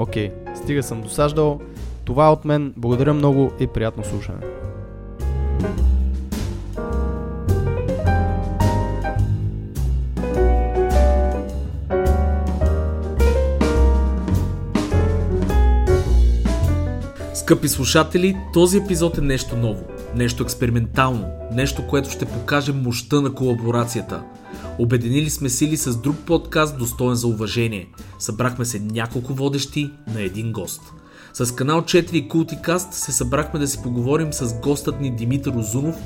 Окей, стига съм досаждал. Това е от мен. Благодаря много и приятно слушане. Скъпи слушатели, този епизод е нещо ново, нещо експериментално, нещо, което ще покаже мощта на колаборацията. Обединили сме сили с друг подкаст, достоен за уважение. Събрахме се няколко водещи на един гост. С канал 4 и Culticast се събрахме да си поговорим с гостът ни Димитър Озунов,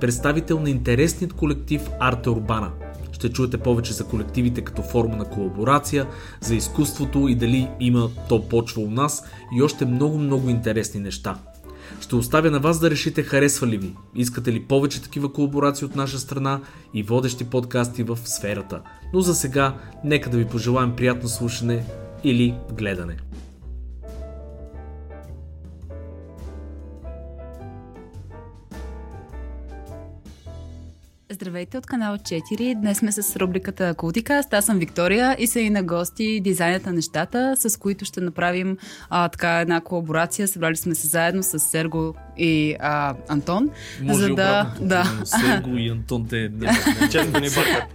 представител на интересният колектив Арте Урбана. Ще чуете повече за колективите като форма на колаборация, за изкуството и дали има то почва у нас и още много-много интересни неща. Ще оставя на вас да решите харесва ли ви, искате ли повече такива колаборации от наша страна и водещи подкасти в сферата. Но за сега, нека да ви пожелаем приятно слушане или гледане. Здравейте от канал 4. Днес сме с рубриката Култикаст. Аз съм Виктория и са и на гости дизайнът на нещата, с които ще направим а, така една колаборация. Събрали сме се заедно с Серго и а, Антон. Може за да, да. Серго и Антон те не Често ни бъркат.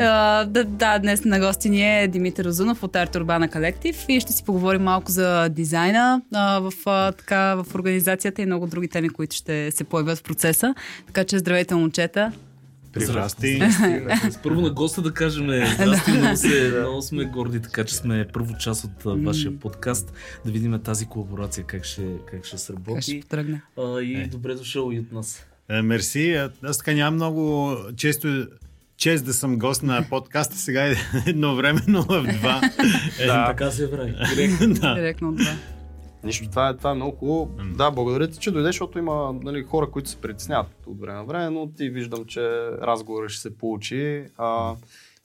А, да, да, днес на гости ни е Димитър Озунов от Арт Урбана Колектив и ще си поговорим малко за дизайна а, в, а, така, в организацията и много други теми, които ще се появят в процеса. Така че здравейте, момчета. Здрасти. Първо на госта да кажем, здрасти, много, се, много сме горди, така че сме първо част от а, вашия подкаст, да видим тази колаборация как ще, как ще Как ще сработи. потръгне? А, и Е. добре дошъл и от нас. Е, Мерси. Аз така нямам много често чест да съм гост на подкаста. Сега е едновременно в два. Е, Да. Така се прави. да. Директно от два. Нищо, това е, това е много хубаво. М. Да, благодаря ти, че дойдеш, защото има нали, хора, които се притесняват от време на време, но ти виждам, че разговорът ще се получи. А,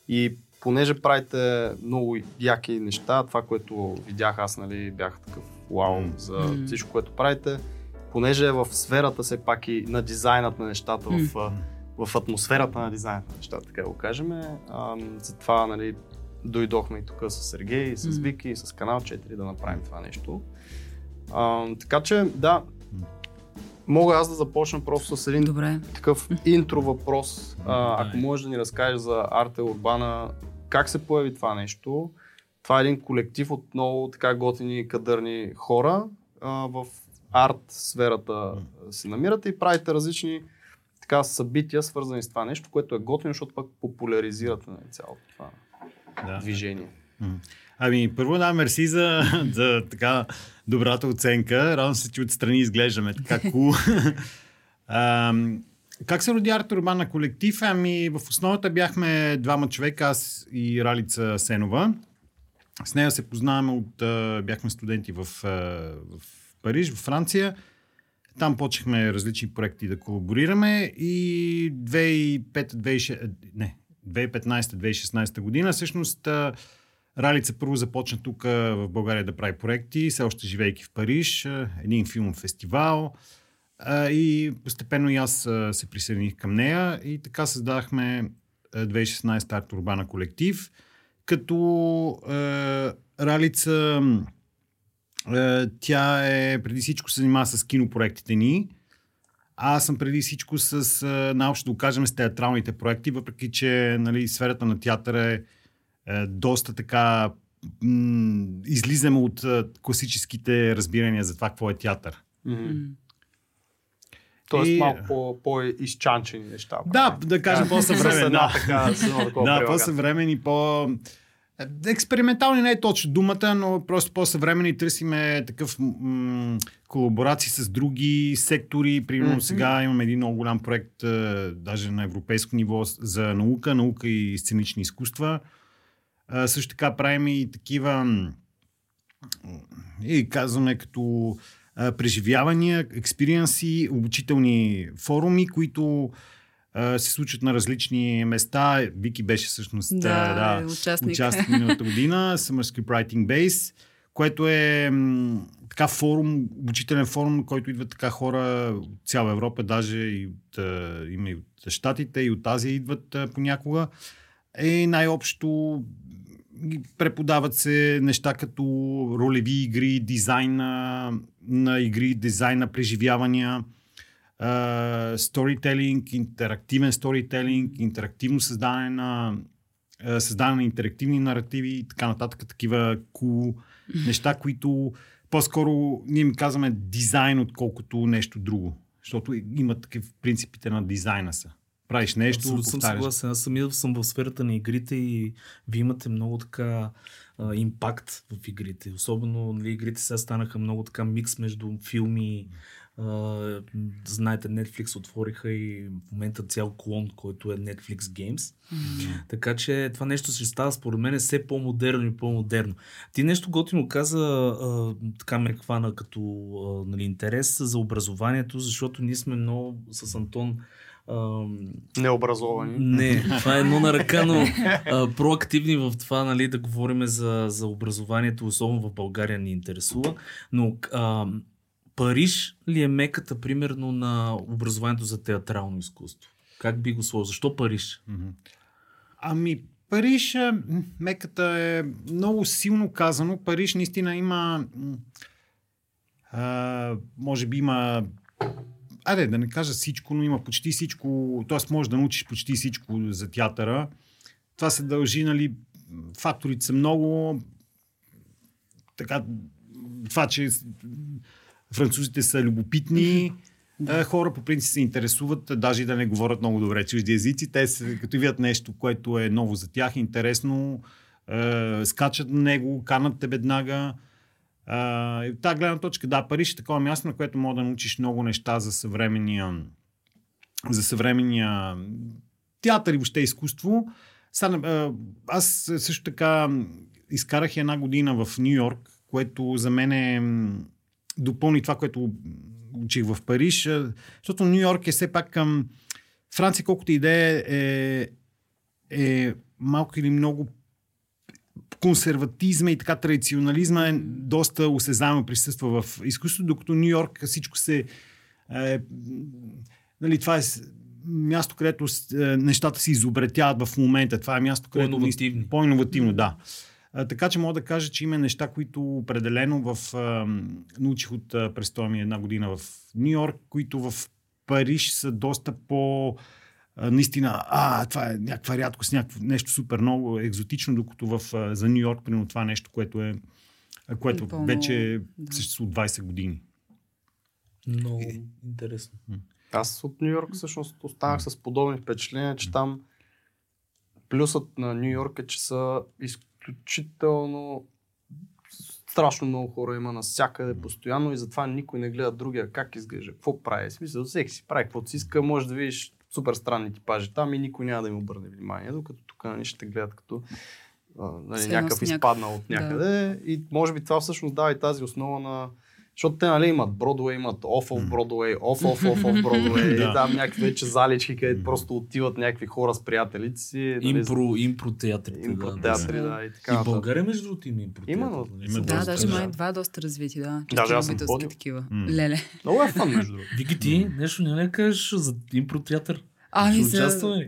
и понеже правите много яки неща, това, което видях аз, нали, бях такъв вау за М. всичко, което правите, понеже е в сферата все пак и на дизайнът на нещата, в, а, в атмосферата на дизайната на нещата, така го кажем. А, затова, нали, дойдохме и тук с Сергей, и с. Вики, и с канал 4 да направим това нещо. А, така че, да, мога аз да започна просто с един Добре. такъв интро въпрос. А, ако можеш да ни разкажеш за Арте Урбана, как се появи това нещо? Това е един колектив от много така готини, кадърни хора. А, в арт сферата се намирате и правите различни така събития, свързани с това нещо, което е готино, защото пък популяризирате на цялото това Да. движение. Ами, първо да, мерси за, за така добрата оценка. Радвам се, че отстрани изглеждаме така кул. Как се роди Арт Урбана колектив? Ами, в основата бяхме двама човека, аз и Ралица Сенова. С нея се познаваме от... Бяхме студенти в, в Париж, в Франция. Там почнахме различни проекти да колаборираме и 2005-2006... Не, 2015-2016 година всъщност Ралица първо започна тук а, в България да прави проекти, все още живейки в Париж, а, един филмов фестивал а, и постепенно и аз а, се присъединих към нея и така създахме а, 2016 Арт Урбана колектив, като а, Ралица а, тя е преди всичко се занимава с кинопроектите ни, аз съм преди всичко с, а, наобщо да кажем, с театралните проекти, въпреки че нали, сферата на театъра е, е доста така м- излизаме от а, класическите разбирания за това какво е театър. М. Тоест И- малко по, по-изчанчени неща. Да, да кажем една Да. така, Да, по-съвремени, по... Експериментални не е точно думата, но просто по-съвремени търсиме такъв м- колаборации с други сектори. Примерно Мгм. сега имаме един много голям проект, даже на европейско ниво, за наука, наука и сценични изкуства. А, също така правим и такива и казваме като а, преживявания, експириенси, обучителни форуми, които а, се случват на различни места. Вики беше всъщност Да, а, участник. участник миналата година, Summer Script Writing Base, което е м, така форум, обучителен форум, на който идват така хора от цяла Европа, даже и от, има и от Штатите, и от Азия идват а, понякога. Е най-общо преподават се неща като ролеви игри, дизайн на, игри, дизайн на преживявания, сторителинг, интерактивен сторителинг, интерактивно създаване на създаване на интерактивни наративи и така нататък, такива cool неща, които по-скоро ние им казваме дизайн, отколкото нещо друго. Защото има такива принципите на дизайна са. Правиш нещо, Абсолютно съм повтаряш. съгласен. Аз самия съм в сферата на игрите и вие имате много така а, импакт в игрите. Особено нали, игрите сега станаха много така микс между филми. А, знаете, Netflix отвориха и в момента цял клон, който е Netflix Games. Така че това нещо ще става според мен е все по-модерно и по-модерно. Ти нещо готино каза, а, така ме хвана като а, нали, интерес за образованието, защото ние сме много с Антон а, Необразовани. не, това е едно на ръка, но а, проактивни в това, нали, да говорим за, за образованието, особено в България ни интересува. Но а, Париж ли е меката, примерно, на образованието за театрално изкуство? Как би го сложил? Защо Париж? Ами, Париж, м, меката е много силно казано. Париж наистина има. А, може би има. Айде, да не кажа всичко, но има почти всичко. Т.е. можеш да научиш почти всичко за театъра. Това се дължи, нали. Факторите са много. Така, това, че французите са любопитни. Да. Хора по принцип се интересуват, даже и да не говорят много добре чужди езици. Те се, като видят нещо, което е ново за тях, интересно, е, скачат на него, канат те веднага. Е, и гледна точка, да, Париж е такова място, на което мога да научиш много неща за съвременния, за съвременния театър и въобще изкуство. Сега, аз също така изкарах една година в Нью Йорк, което за мен е допълни това, което учих в Париж, а, защото Нью Йорк е все пак към Франция, колкото и да е, е, е малко или много консерватизма и така традиционализма е доста осезаемо присъства в изкуството, докато Нью Йорк всичко се... Е, нали, това е място, където е, нещата се изобретяват в момента. Това е място, където... По-иновативни. По-инновативно, да. А, така че мога да кажа, че има неща, които определено в, а, научих от а, престоя ми една година в Нью Йорк, които в Париж са доста по... А, наистина, а, това е някаква рядкост, някакво нещо супер много екзотично, докато в, за Нью Йорк, примерно това нещо, което е което По-много, вече да. съществува от 20 години. Много интересно. Аз от Нью Йорк всъщност останах с подобни впечатления, че там плюсът на Нью Йорк е, че са изключително страшно много хора има навсякъде постоянно и затова никой не гледа другия как изглежда, какво прави. В смисъл, всеки си прави каквото си иска, може да видиш супер странни типажи там и никой няма да им обърне внимание, докато тук нали, ще гледат като а, нали, някакъв изпаднал от някъде. И може би това всъщност дава и тази основа на защото те нали, имат Бродвей, имат Off of Broadway, Off of Off of Broadway, Да. и там някакви вече залички, където просто отиват някакви хора с приятелите си. нали, Импро, импро театрите. импро да, театри, да. да, и И така. нататък. България, между другото, има импро Има, но-? Има Да, даже да. май два доста развити, да. Даже аз съм такива. Леле. Много е фан, между другото. Вики ти, нещо не ли кажеш за импро театър? Ами за... участваме.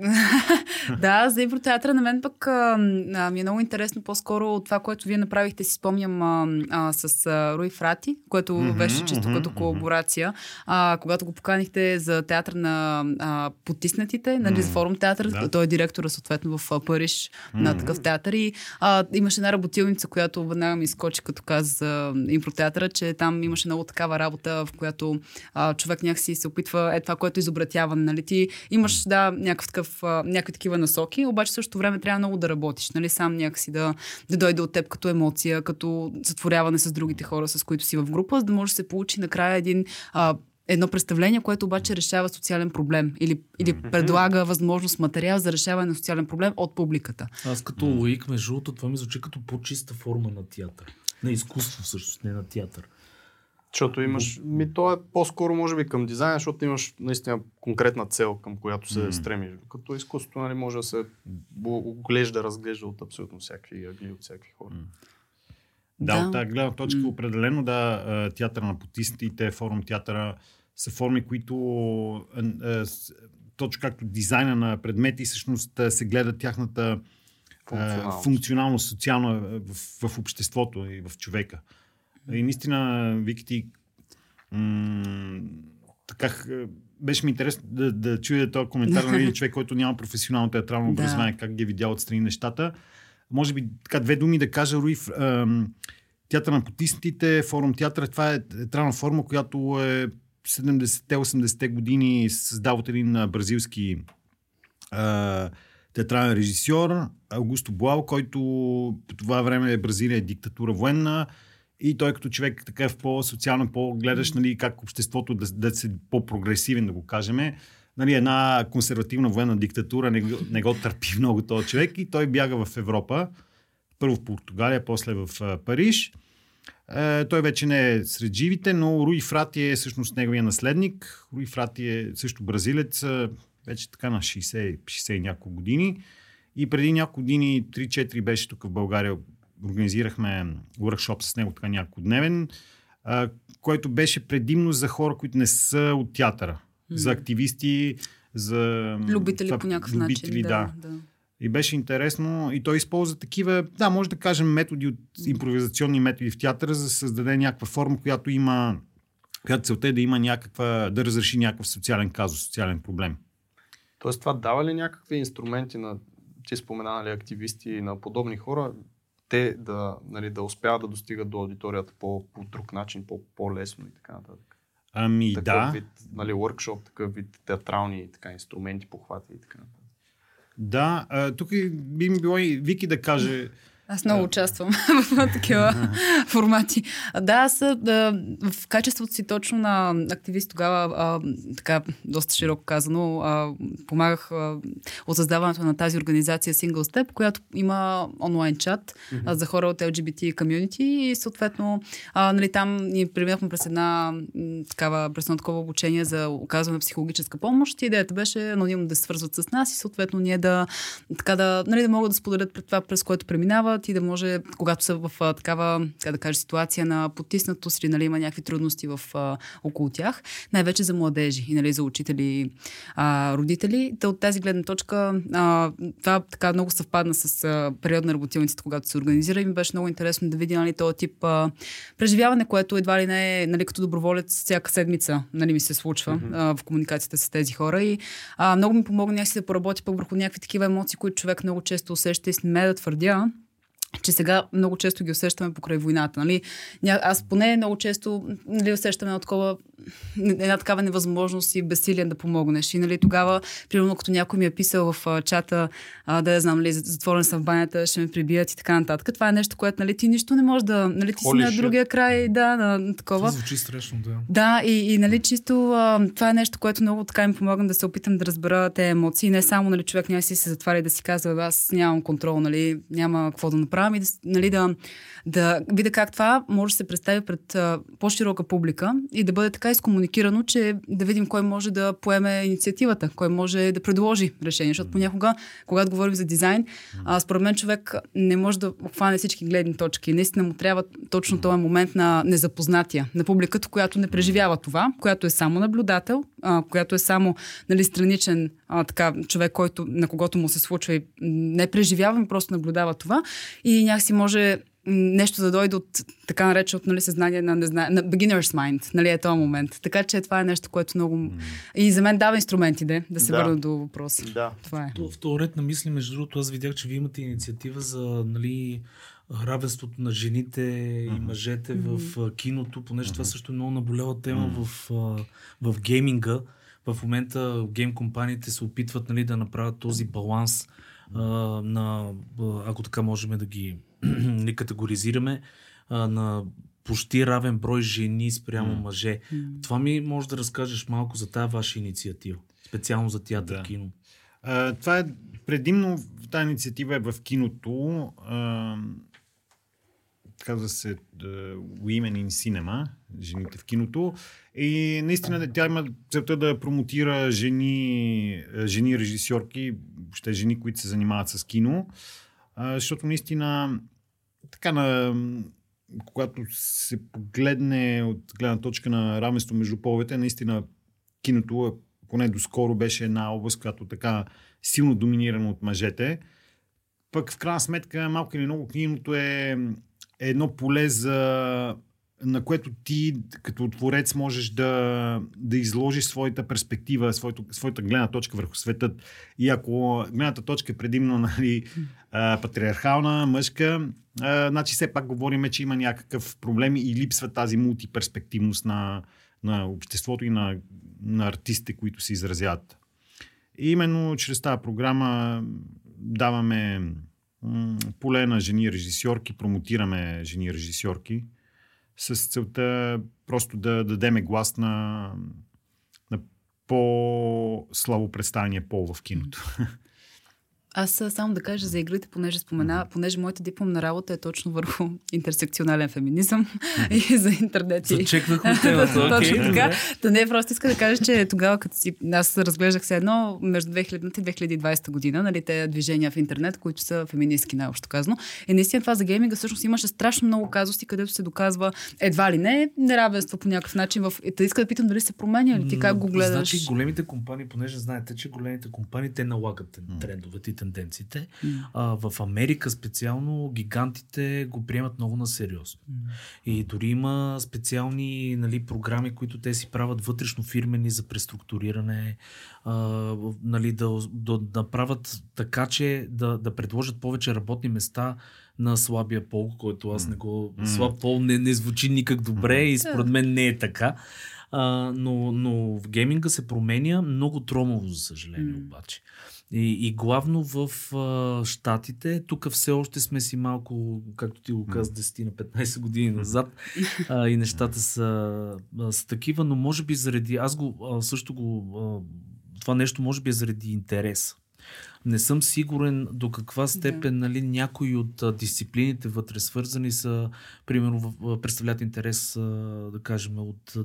да, за импротеатъра на мен пък а, а, ми е много интересно по-скоро това, което вие направихте, си спомням а, а, с а, Руи Фрати, което Мгм, беше чисто мгм, като колаборация. А, когато го поканихте за театър на а, потиснатите, нали, Мгм. форум театър, Да. той е директора съответно в Париж на Мгм. такъв театър и а, имаше една работилница, която веднага ми изкочи като каза за импротеатъра, че там имаше много такава работа, в която а, човек някакси се опитва, е това, което е изобретяване, нали? Ти имаш, да, някакъв такъв, някакви такива насоки, обаче в същото време трябва много да работиш, нали? Сам някакси да, да дойде от теб като емоция, като затворяване с другите хора, с които си в група, за да може да се получи накрая един а, едно представление, което обаче решава социален проблем или, или предлага възможност материал за решаване на социален проблем от публиката. Аз като лоик, между другото, това ми звучи като по-чиста форма на театър. На изкуство всъщност, не на театър. Защото имаш... Ми, то е по-скоро, може би, към дизайн, защото имаш наистина конкретна цел, към която се М. стремиш. Като изкуството, нали, може да се оглежда, разглежда от абсолютно всякакви ъгли, от всякакви хора. Да, Да. от тази гледна точка М. определено да, театъра на потиснатите, форум театъра са форми, които точно както дизайна на предмети, всъщност се гледа тяхната Функционалност. функционално, социално а, в, в обществото и в човека. И наистина, Вики, ти м- така, беше ми интересно да, да чуя този коментар на един човек, който няма професионално театрално Да. образование, как ги е видял отстрани нещата. Може би така две думи да кажа, Руи, в- ам, театър на потиснатите, форум театър, това е театрална форма, която е 70-80-те години създават един а, бразилски а, театрален режисьор, Аугусто Буал, който по това време Бразилия е диктатура военна и той като човек така е в по-социален, по-гледаш нали, как обществото да, да се по-прогресивен, да го кажем. Нали, една консервативна военна диктатура не, го- не го търпи много този човек и той бяга в Европа. Първо в Португалия, после в Париж. Е, той вече не е сред живите, но Руи Фрати е всъщност неговия наследник. Руи Фрати е също бразилец, вече така на 60, 60 и няколко години. И преди няколко години, 3-4 беше тук в България, организирахме workshop с него, така няколко дневен, а, който беше предимно за хора, които не са от театъра. За активисти, за... Любители това- по някакъв любители, начин. да. да. И беше интересно. И той използва такива, да, може да кажем, методи от импровизационни методи в театъра, за да създаде някаква форма, която има, която целта е да има някаква, да разреши някакъв социален казус, социален проблем. Тоест, това дава ли някакви инструменти на, ти спомена, нали, активисти и на подобни хора, те да, нали, да успяват да достигат до аудиторията по, по друг начин, по, по-лесно и така нататък. Ами такъв да, вид, нали, workshop, такъв вид театрални така, инструменти, похвати и така нататък. да. А, тук би ми било и Вики да каже, Аз много участвам в такива формати. Да, аз да, в качеството си точно на активист тогава, а, така доста широко казано, а, помагах а, от създаването на тази организация Single Step, която има онлайн чат а, за хора от LGBT community и съответно а, нали, там ние преминахме през една м, такава, през едно такова обучение за оказване на психологическа помощ. И идеята беше анонимно да се свързват с нас и съответно ние да, така да, нали, да могат да споделят пред това, през което преминават и да може, когато са в а, такава, как да кажа, ситуация на потиснатост или нали, има някакви трудности в, а, около тях, най-вече за младежи и нали, за учители, а, родители. Та от тази гледна точка а, това така много съвпадна с а, период на работилницата, когато се организира и ми беше много интересно да видя нали, този тип а, преживяване, което едва ли не е нали, като доброволец всяка седмица нали, ми се случва mm-hmm. а, в комуникацията с тези хора и а, много ми помогна някакси да поработя пък върху някакви такива емоции, които човек много често усеща и сме да твърдя, че сега много често ги усещаме покрай войната. Нали? Аз поне много често нали, усещаме едно такова, една такава невъзможност и безсилие да помогнеш. И нали, тогава, примерно, като някой ми е писал в а, чата, а, да я знам, нали, затворен съм в банята, ще ме прибият и така нататък. Това е нещо, което нали, ти нищо не можеш да... Нали, ти си Holy на shit. другия край, да, на, на такова. Това звучи страшно, да. Да, и, и нали, чисто а, това е нещо, което много така ми помага да се опитам да разбера тези емоции. Не само, нали, човек няма си се затваря и да си казва, «Бе, аз нямам контрол, нали, няма какво да направя, и нали, да, да видя как това може да се представи пред а, по-широка публика и да бъде така изкомуникирано, че да видим кой може да поеме инициативата, кой може да предложи решение. Защото понякога, когато говорим за дизайн, а, според мен човек не може да обхване всички гледни точки. Наистина му трябва точно този момент на незапознатия, на публиката, която не преживява това, която е само наблюдател, а, която е само нали, страничен а, така, човек, който, на когото му се случва и не преживява, просто наблюдава това и някакси може нещо да дойде от така нареченото нали, съзнание на, незна... на beginner's mind, нали, е този момент. Така че това е нещо, което много... Mm. И за мен дава инструменти, де, да се да. върна до въпроса. Да. Това е. В този ред на мисли, между другото, аз видях, че вие имате инициатива за нали, равенството на жените mm-hmm. и мъжете mm-hmm. в киното, понеже mm-hmm. това също е много наболяла тема в, в гейминга. В момента гейм компаниите се опитват нали, да направят този баланс а, на, ако така можем да ги ни категоризираме, а, на почти равен брой жени спрямо mm. мъже. Mm. Това ми може да разкажеш малко за тази ваша инициатива, специално за театър да. кино. А, това е предимно, тази инициатива е в киното. А, казва се Women in Cinema, жените в киното. И наистина тя има целта да промотира жени, жени режисьорки, въобще жени, които се занимават с кино. Защото наистина така на когато се погледне от гледна точка на равенство между половете, наистина киното, поне доскоро беше една област, която така силно доминирана от мъжете. Пък в крайна сметка малко или много киното е е едно поле за на което ти като творец можеш да, да изложиш своята перспектива, своето, своята гледна точка върху светът. И ако гледната точка е предимно нали, патриархална, мъжка, а, значи все пак говорим, че има някакъв проблем и липсва тази мултиперспективност на, на обществото и на, на артистите, които се изразяват. И именно чрез тази програма даваме поле на жени режисьорки, промотираме жени режисьорки с целта просто да дадеме глас на, на по-слабо представения пол в киното. Аз само да кажа за игрите, понеже спомена, понеже моята дипломна работа е точно върху интерсекционален феминизъм и за интернет. Зачеквахме темата. Точно така. Да не, просто иска да кажа, че тогава, като си, аз разглеждах се едно между 2000 и 2020 година, нали, те движения в интернет, които са феминистки, най-общо казано. И наистина това за гейминга всъщност имаше страшно много казуси, където се доказва едва ли не неравенство по някакъв начин. В... Та иска да питам дали се променя или ти как го гледаш. Значи големите компании, понеже знаете, че големите компании те налагат трендовете тенденциите. Mm. А, в Америка специално гигантите го приемат много на сериозно. Mm. И дори има специални нали, програми, които те си правят вътрешно фирмени за преструктуриране, а, нали, да, да, да правят така, че да, да предложат повече работни места на слабия пол, който аз не го... Mm. Слаб пол не, не звучи никак добре mm. и според мен не е така. А, но, но в гейминга се променя много тромово, за съжаление, mm. обаче. И, и главно в а, Штатите, тук все още сме си малко, както ти го каза, 10 на 15 години назад а, и нещата са, а, са такива, но може би заради, аз го а, също го, а, това нещо може би е заради интерес. Не съм сигурен до каква степен да. нали, някои от а, дисциплините вътре свързани са, примерно, в, представляват интерес, а, да кажем, от а,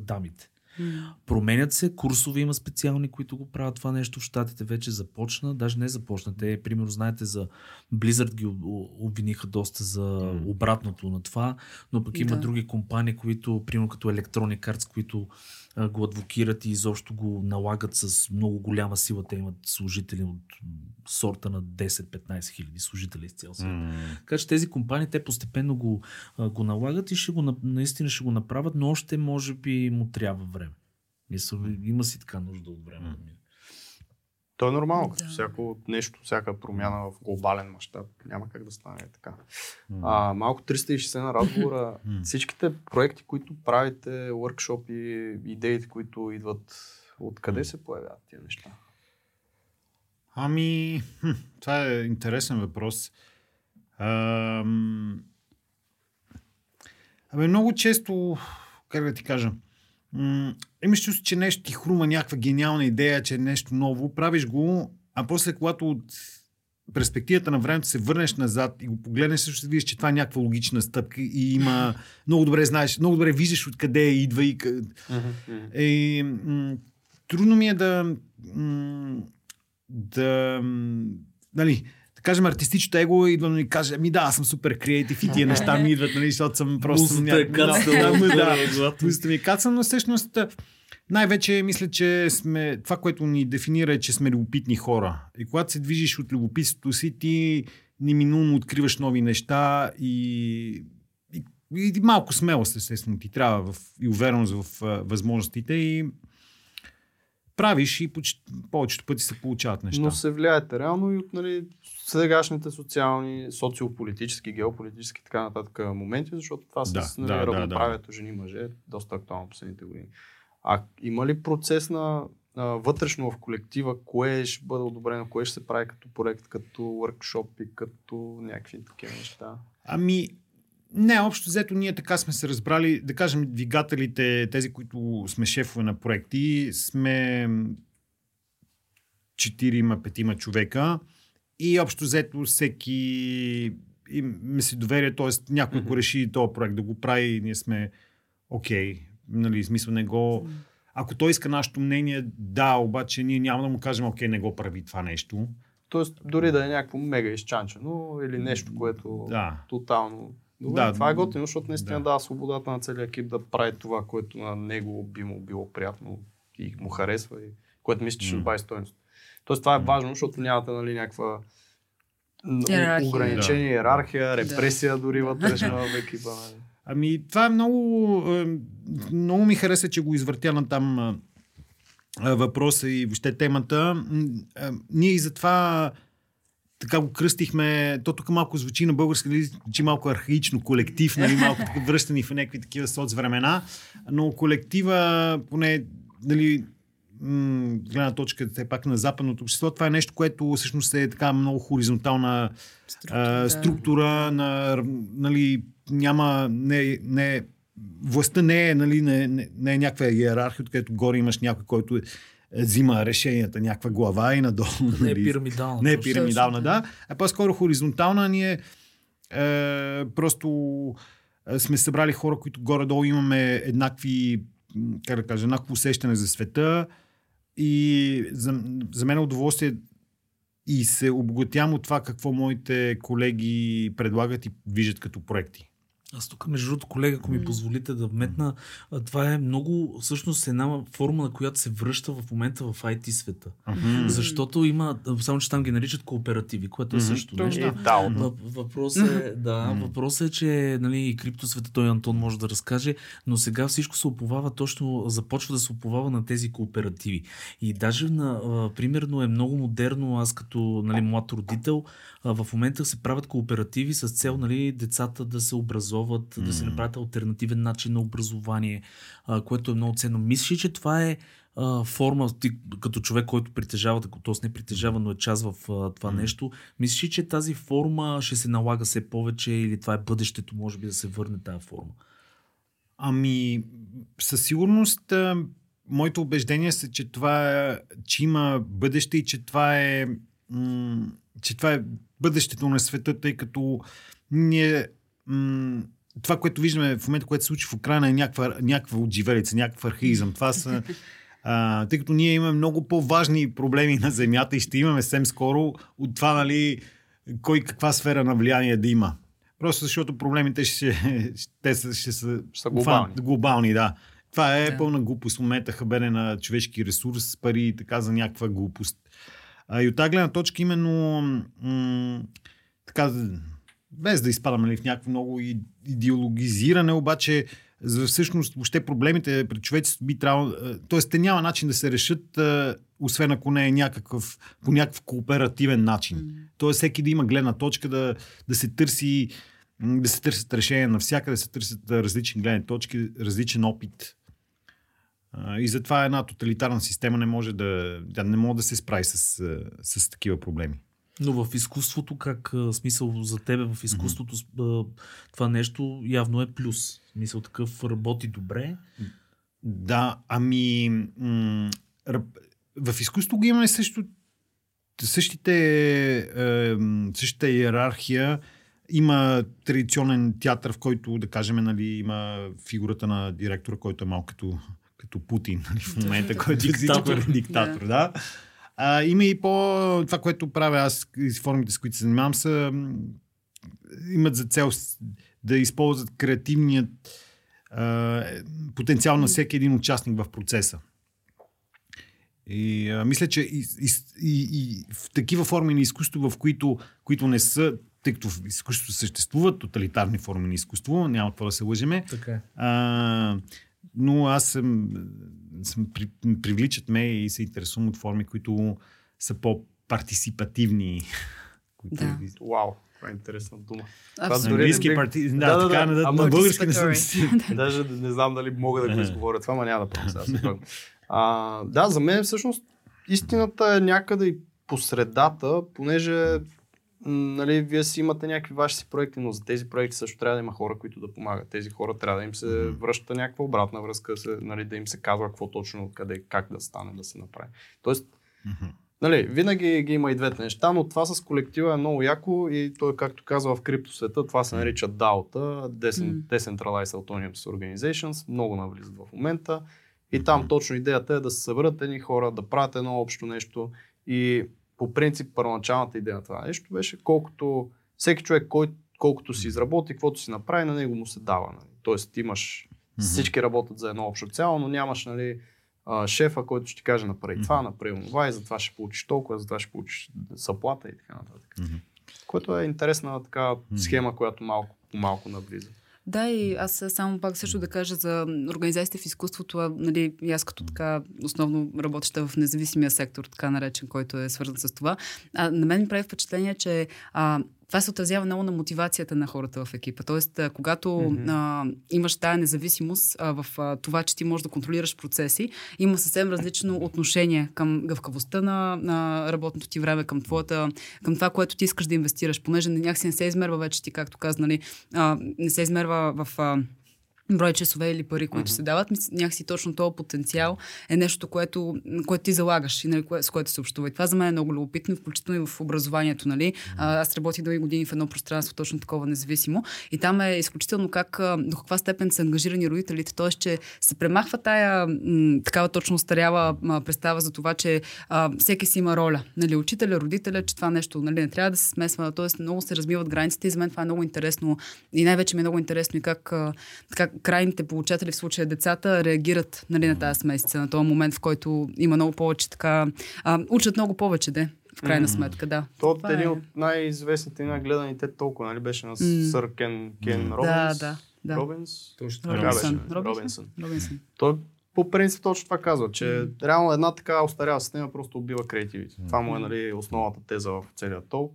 Променят се, курсове има специални, които го правят това нещо. В Штатите вече започна, даже не започна. Те, примерно, знаете, за Blizzard ги обвиниха доста за обратното на това, но пък има да. други компании, които, примерно като Electronic Arts, които го адвокират и изобщо го налагат с много голяма сила. Те имат служители от сорта на 10-15 хиляди служители из цял свят. Mm. Така че тези компании, те постепенно го, го налагат и ще го, наистина ще го направят, но още може би му трябва време. Мисля, има си така нужда от време. Mm. То е нормално, да. като всяко нещо, всяка промяна в глобален мащаб. Няма как да стане така. Mm. А, малко 360 на разговора. Всичките проекти, които правите, workshop и идеите, които идват, откъде се появяват тия неща? Ами, хм, това е интересен въпрос. Ам... Абе, много често, как да ти кажа, м- имаш чувство, че нещо ти хрума някаква гениална идея, че е нещо ново, правиш го, а после когато от перспективата на времето се върнеш назад и го погледнеш, също ще видиш, че това е някаква логична стъпка и има много добре знаеш, много добре виждаш откъде идва и е, м- трудно ми е да м- да нали, да кажем, артистичното его идва да ми каже, ми да, аз съм супер креатив и тия неща ми идват, нали, защото съм просто... Музата е да. Музата ми е кацала, но всъщност най-вече мисля, че сме, това, което ни дефинира е, че сме любопитни хора. И когато се движиш от любопитството си, ти неминуемо откриваш нови неща и, и, и малко смелост, естествено, ти трябва в, и увереност в а, възможностите и правиш и почти, повечето пъти се получават неща. Но се влияете реално и от нали, сегашните социални, социополитически, геополитически така нататък моменти, защото това Да, с нали, да, да, равноправието жени-мъже е доста актуално последните години. А има ли процес на а, вътрешно в колектива, кое ще бъде одобрено, кое ще се прави като проект, като workshop и като някакви такива неща? Ами, не, общо взето ние така сме се разбрали, да кажем, двигателите, тези, които сме шефове на проекти, сме четирима, петима човека и общо взето всеки им си доверие, т.е. някой ако реши този проект да го прави, ние сме окей, okay, нали, смисъл не го... Ако той иска нашето мнение, да, обаче ние няма да му кажем, окей, не го прави това нещо. Тоест, дори да е някакво мега изчанчено или нещо, което Да. тотално... Добре, Да, това е готино, защото наистина да. дава свободата на целия екип да прави това, което на него би му било приятно и му харесва, и което мисля, че ще добави стоеност. Тоест това е важно, защото нямате нали, някаква Иерархия. ограничение, иерархия, репресия дори вътрешна в екипа. Нали. Ами, това е много. е, Много ми хареса, че го извъртя на там въпроса и въобще темата. Ние и затова така го кръстихме. То тук малко звучи на български, нали, звучи малко архаично, колектив, нали, малко връщани в някакви такива соцвремена. Но колектива, поне, нали, м, гледна точка все пак на западното общество, това е нещо, което всъщност е така много хоризонтална структура, да. структура на, нали, няма, не, не, властта не е, нали, не, не, не е някаква иерархия, откъдето горе имаш някой, който е, взима решенията, някаква глава и надолу. Не е нали. пирамидална. Не е пирамидална, да. А по-скоро хоризонтална. Ние е, просто е, сме събрали хора, които горе-долу имаме еднакви, как да кажа, еднакво усещане за света. И за, за мен е удоволствие и се обогатявам от това какво моите колеги предлагат и виждат като проекти. Аз тук, между другото, колега, ако ми позволите да вметна, това е много, всъщност, една форма, на която се връща в момента в IT света. Защото има, само че там ги наричат кооперативи, което е също И нещо. дао. Въп- Въпросът е, да, въпросът е, че нали, и криптосвета той Антон може да разкаже, но сега всичко се оповава точно, започва да се оповава на тези кооперативи. И даже на, примерно е много модерно, аз като нали, млад родител, в момента се правят кооперативи с цел нали, децата да се образоват, да се направят альтернативен начин на образование, а, което е много ценно. Мислиш, ли, че това е а, форма, ти като човек, който притежава, т.е. не притежава, но е част в а, това нещо, мислиш, ли, че тази форма ще се налага все повече или това е бъдещето, може би да се върне тази форма? Ами, със сигурност, моето убеждение са, че това е, че има бъдеще и че това е, че това е бъдещето на света, тъй като ние м- това, което виждаме в момента, което се случи в Украина е някаква, някаква отживелица, някакъв архаизъм. Това са а, тъй като ние имаме много по-важни проблеми на Земята и ще имаме съвсем скоро от това, нали, кой каква сфера на влияние да има. Просто защото проблемите ще, ще, са, ще са, Ще са глобални. фан- глобални, да. Това е Да. пълна глупост. В момента хабене на човешки ресурс, пари и така за някаква глупост. А, и от тази гледна точка именно м- така, без да изпадаме нали, в някакво много идеологизиране, обаче за всъщност въобще проблемите пред човеците би трябвало... е, Тоест, те няма начин да се решат, е, освен ако не е някакъв, по някакъв кооперативен начин. Тоест, всеки да има гледна точка, да, да се търси да се търсят решения навсякъде, да се търсят а, различни гледни точки, различен опит. И затова една тоталитарна система не може да, да, не може да се справи с, с такива проблеми. Но в изкуството, как смисъл за тебе в изкуството това нещо явно е плюс. Мисъл такъв работи добре. Да, ами м- в изкуството го имаме също същите, е, същата иерархия има традиционен театър, в който, да кажем, нали, има фигурата на директора, който е малко като, като Путин нали, в момента, който е диктатор. диктатор да. А, има и по... Това, което правя аз и формите, с които се занимавам, са имат за цел да използват креативният а, потенциал на всеки един участник в процеса. И а, мисля, че и, и, и, и в такива форми на изкуство, в които, които не са, тъй като в изкуството съществуват тоталитарни форми на изкуство, няма това да се лъжеме. Така е. А, но аз съм, съм при, привличат ме и се интересувам от форми, които са по-партисипативни. Които... Да. Вау, това е интересна дума. Абсолютно. На английски бих- парти... Да, Да, да, така, да. Ама на български не съм. Даже не знам дали мога да го изговоря това, но няма да правя сега. А, да, за мен всъщност истината е някъде и по средата, понеже нали, вие си имате някакви ваши си проекти, но за тези проекти също трябва да има хора, които да помагат. Тези хора трябва да им се връща някаква обратна връзка, се, нали, да им се казва какво точно, къде, как да стане, да се направи. Тоест, Нали, винаги ги има и двете неща, но това с колектива е много яко и той, както казва в криптосвета, това се нарича DAO-та, Decent- Decentralized Autonomous Organizations, много навлизат в момента. И там точно идеята е да се съберат едни хора, да правят едно общо нещо и по принцип първоначалната идея на това нещо беше колкото всеки човек, кой, колкото си изработи, каквото си направи, на него му се дава. Нали. Тоест имаш, всички работят за едно общо цяло, но нямаш нали, а, шефа, който ще ти каже направи това, направи това и затова ще получиш толкова, затова ще получиш заплата и така нататък. Което е интересна така схема, която малко по малко навлиза. Да, и аз само пак също да кажа за организациите в изкуството, а, нали, аз като така основно работеща в независимия сектор, така наречен, който е свързан с това, а, на мен ми прави впечатление, че а, това се отразява много на мотивацията на хората в екипа. Тоест, когато mm-hmm. а, имаш тая независимост а, в а, това, че ти можеш да контролираш процеси, има съвсем различно отношение към гъвкавостта на, на работното ти време, към, твоята, към това, което ти искаш да инвестираш, понеже някакси не се измерва вече ти, както каза, нали, а, не се измерва в... А, брой часове или пари, които mm-hmm. се дават, някакси точно този потенциал е нещо, което, което ти залагаш и нали, кое, с което се общува. И това за мен е много любопитно, включително и в образованието. Нали. А, аз работих дълги години в едно пространство, точно такова независимо. И там е изключително как, до каква степен са ангажирани родителите. Т.е. че се премахва тая м, такава точно старяла м, представа за това, че а, всеки си има роля. Нали, учителя, родителя, че това нещо нали, не трябва да се смесва. Тоест много се размиват границите и за мен това е много интересно. И най-вече ми е много интересно и как, как крайните получатели, в случая децата, реагират нали, на тази смесица, на този момент, в който има много повече така... А, учат много повече, де, в крайна сметка, да. То Това е един от най-известните и най-гледаните толкова, нали? Беше на М. сър Кен, Кен Да, Робинс. да, да. Робинс? Точно Така Робинсън. беше. Робинсън. Робинсън. Робинсън. Той по принцип точно това казва, че реално една така устаряла система просто убива креативите. Това му е нали, основната теза в целия толк.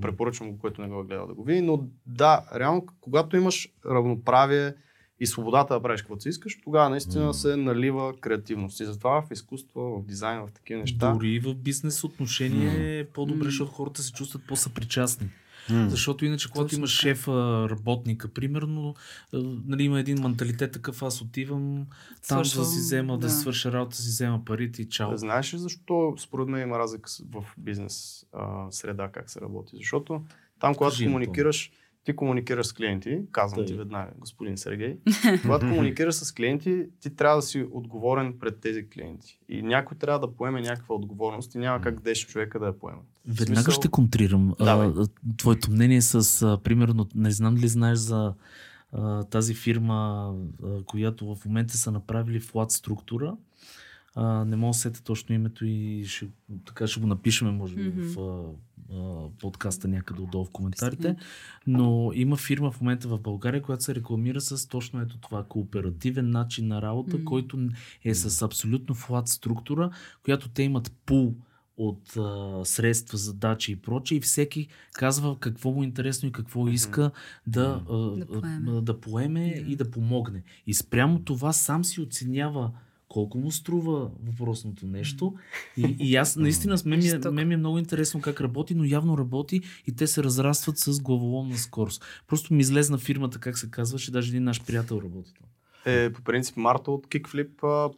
Препоръчвам го, който не го е гледал да го види. Но да, реално, когато имаш равноправие и свободата да правиш каквото си искаш, тогава наистина се налива креативност. И затова в изкуство, в дизайн, в такива неща. Дори и в бизнес отношение е по-добре, защото хората се чувстват по-съпричастни. Защото иначе, когато Точно имаш шефа, работника, примерно, а, нали, има един менталитет такъв, аз отивам там да Свършвам, си взема, да, да. свърша работа, си взема парите и чао. Знаеш ли защо според мен има разлика в бизнес а, среда как се работи? Защото там, когато Кажи, комуникираш, ти комуникираш с клиенти, казвам ти Тъй. веднага, господин Сергей, когато комуникираш с клиенти, ти трябва да си отговорен пред тези клиенти. И някой трябва да поеме някаква отговорност и няма как 10 човека да я поемат. В Веднага смисъл- ще контрирам. Давай. А, твоето мнение с, а, примерно, не знам ли знаеш за а, тази фирма, а, която в момента са направили флат структура. А, не мога да сета точно името и ще, така ще го напишем, може би, Мгм. в а, а, подкаста някъде отдолу в коментарите. Но има фирма в момента в България, която се рекламира с точно ето това кооперативен начин на работа, Мгм. който е с абсолютно флат структура, която те имат пул от а, средства, задачи и прочее и всеки казва какво му е интересно и какво иска да, а, Да поеме. да поеме Да. и да помогне. И спрямо това сам си оценява колко му струва въпросното нещо. И, и аз наистина с мен ми, е, мен ми е много интересно как работи, но явно работи и те се разрастват с главоломна скорост. Просто ми излезна фирмата, как се казваше, даже един наш приятел работи там. Е, по принцип, Марта от Kickflip а,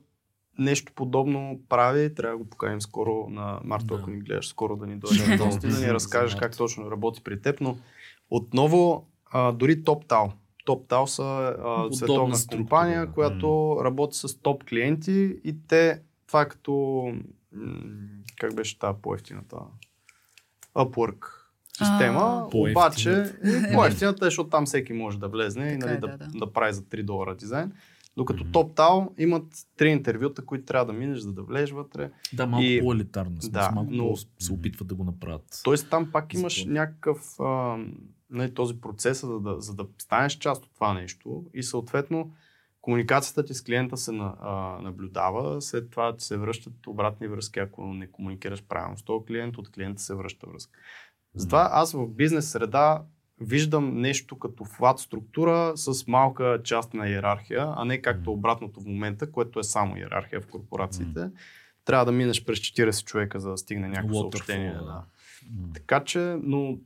нещо подобно прави, трябва да го поканим скоро на Марто, Да. ако ни гледаш, скоро да ни дойде Да, ни разкажеш Марто. как точно работи при теб, но отново а, дори TopTal. TopTal са а, световна структура, компания, да. която работи с топ клиенти и те, това е като, м, как беше тази по-ефтината? Upwork система, А. обаче по-ефтината е, защото там всеки може да влезне и нали, е, да, да, да. да прави за 3 долара дизайн. Докато. TopTal имат три интервюта, които трябва да минеш, за да влезеш вътре. Да, малко И- по-елитарно. Да, малко но- по- се опитват да го направят. Тоест там пак имаш някакъв а, нали, този процес, за да, за да станеш част от това нещо и съответно комуникацията ти с клиента се на, а, наблюдава, след това ти се връщат обратни връзки, ако не комуникираш правилно с този клиент, от клиента се връща връзка. Затова аз в бизнес среда виждам нещо като флат структура с малка част на иерархия, а не както обратното в момента, което е само иерархия в корпорациите. Трябва да минеш през 40 човека, за да стигне някакво Waterfall, съобщение. да. Така че, но.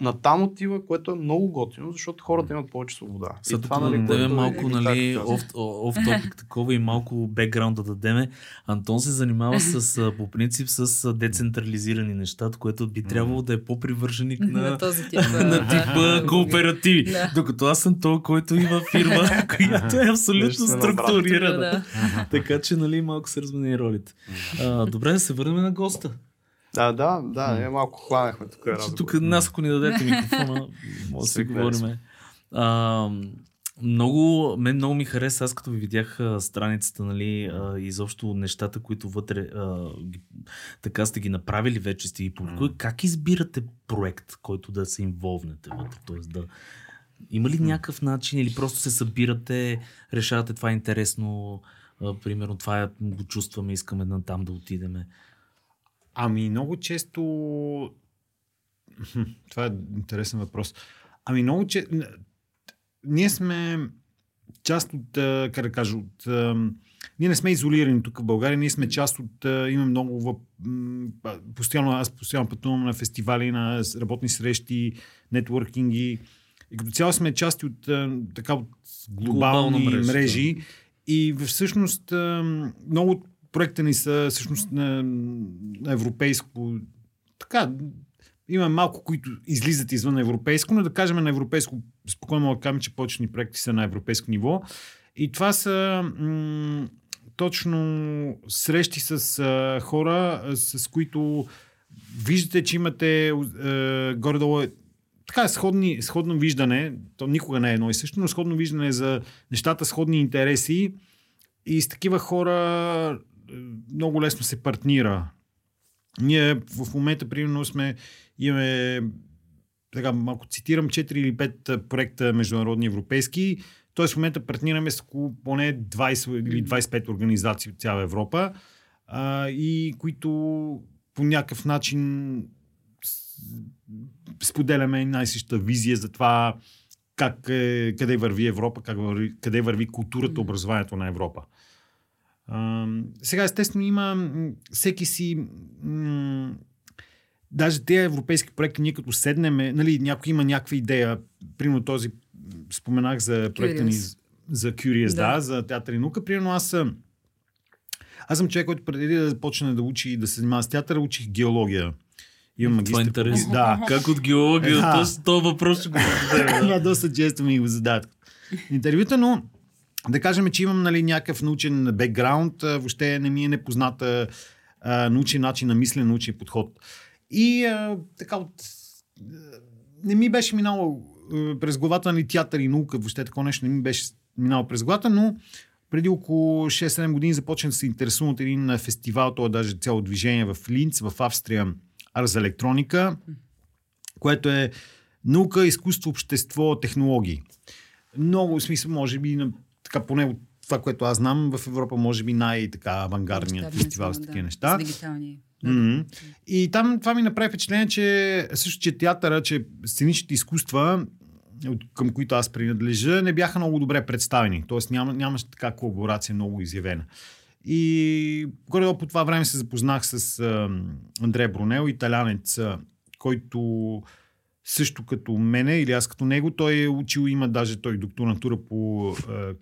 Натам отива, което е много готино, защото хората имат повече свобода. Сега това, да нали, дадем което е малко, Елитар нали, оф, топик такова и малко бекграунд да дадеме. Антон се занимава с, по принцип с децентрализирани неща, което би трябвало да е по-привърженик на на, този тип. на типа да. кооперативи. Да. Докато аз съм този, който има фирма, която е абсолютно Нещо на обратно. структурирана. Да. Така че, нали, малко се размени ролите. А, добре, да се върнем на госта. Да, да, да, ние малко хванахме тук. Че разговор. тук нас, ако ни дадете микрофона, може да си говорим. А, много, мен много ми хареса, аз като ви видях а, страницата, нали, а, изобщо нещата, които вътре а, ги, така сте ги направили вече, сте ги публикували. Как избирате проект, който да се инволвнете вътре? Тоест да... Има ли някакъв начин или просто се събирате, решавате това е интересно, а, примерно това е, го чувстваме, искаме да там да отидеме. Ами много често... Това е интересен въпрос. Ами много често... Ние сме част от, как да кажа, от... Ние не сме изолирани тук в България, ние сме част от... а, Имаме много... въп- Постоянно, аз постоянно пътувам на фестивали, на работни срещи, нетворкинги. И като цяло сме части от, така, от глобални Глобална мрежа, мрежи. И всъщност много проекта ни са всъщност на, европейско. Така, има малко, които излизат извън европейско, но да кажем на европейско, спокойно мога да кажем, че почни проекти са на европейско ниво. И това са м- точно срещи с а, хора, с които виждате, че имате а, горе-долу е така сходни, сходно виждане, то никога не е едно и също, но сходно виждане за нещата, сходни интереси и с такива хора е, много лесно се партнира. Ние в момента, примерно, сме, имаме, така малко цитирам, 4 или 5 проекта международни европейски, т.е. в момента партнираме с около поне 20 или 25 организации от цяла Европа, а, и които по някакъв начин споделяме най-съща визия за това как е, къде върви Европа, как върви, къде върви културата, образованието на Европа. А, сега, естествено, има всеки си. М- даже тези европейски проекти, ние като седнеме, нали, някой има някаква идея, примерно този, споменах за проекта ни за Curious, да, Да. за театър и наука. Примерно аз съм аз съм човек, който преди да започне да учи и да се занимава с театър, учих геология. Имам Това е магистър. по- интересно. Да. Как от геология, Да. точно този въпрос ще го зададем. Това доста често ми го задават. Интервюта, но да кажем, че имам нали, някакъв научен бекграунд, въобще не ми е непозната научен начин на мислене, научен подход. И а, така от... Не ми беше минало през главата нали, театър и наука, въобще такова нещо не ми беше минало през главата, но преди около 6-7 години започнах да се интересувам от един фестивал, това е даже цяло движение в Линц, в Австрия, Арс електроника, което е наука, изкуство, общество, технологии. Много, в смисъл, може би, на- така поне от това, което аз знам, в Европа може би най-така авангардният Мащабни фестивал с да, такива неща. С дигитални. Мгм. И там това ми направи впечатление, че също, че театъра, че сценичните изкуства, към които аз принадлежа, не бяха много добре представени. Тоест няма, нямаше така колаборация много изявена. И горе по това време се запознах с а, Андрея Бронел, италянец, който също като мене или аз като него, той е учил, има даже той докторантура по а,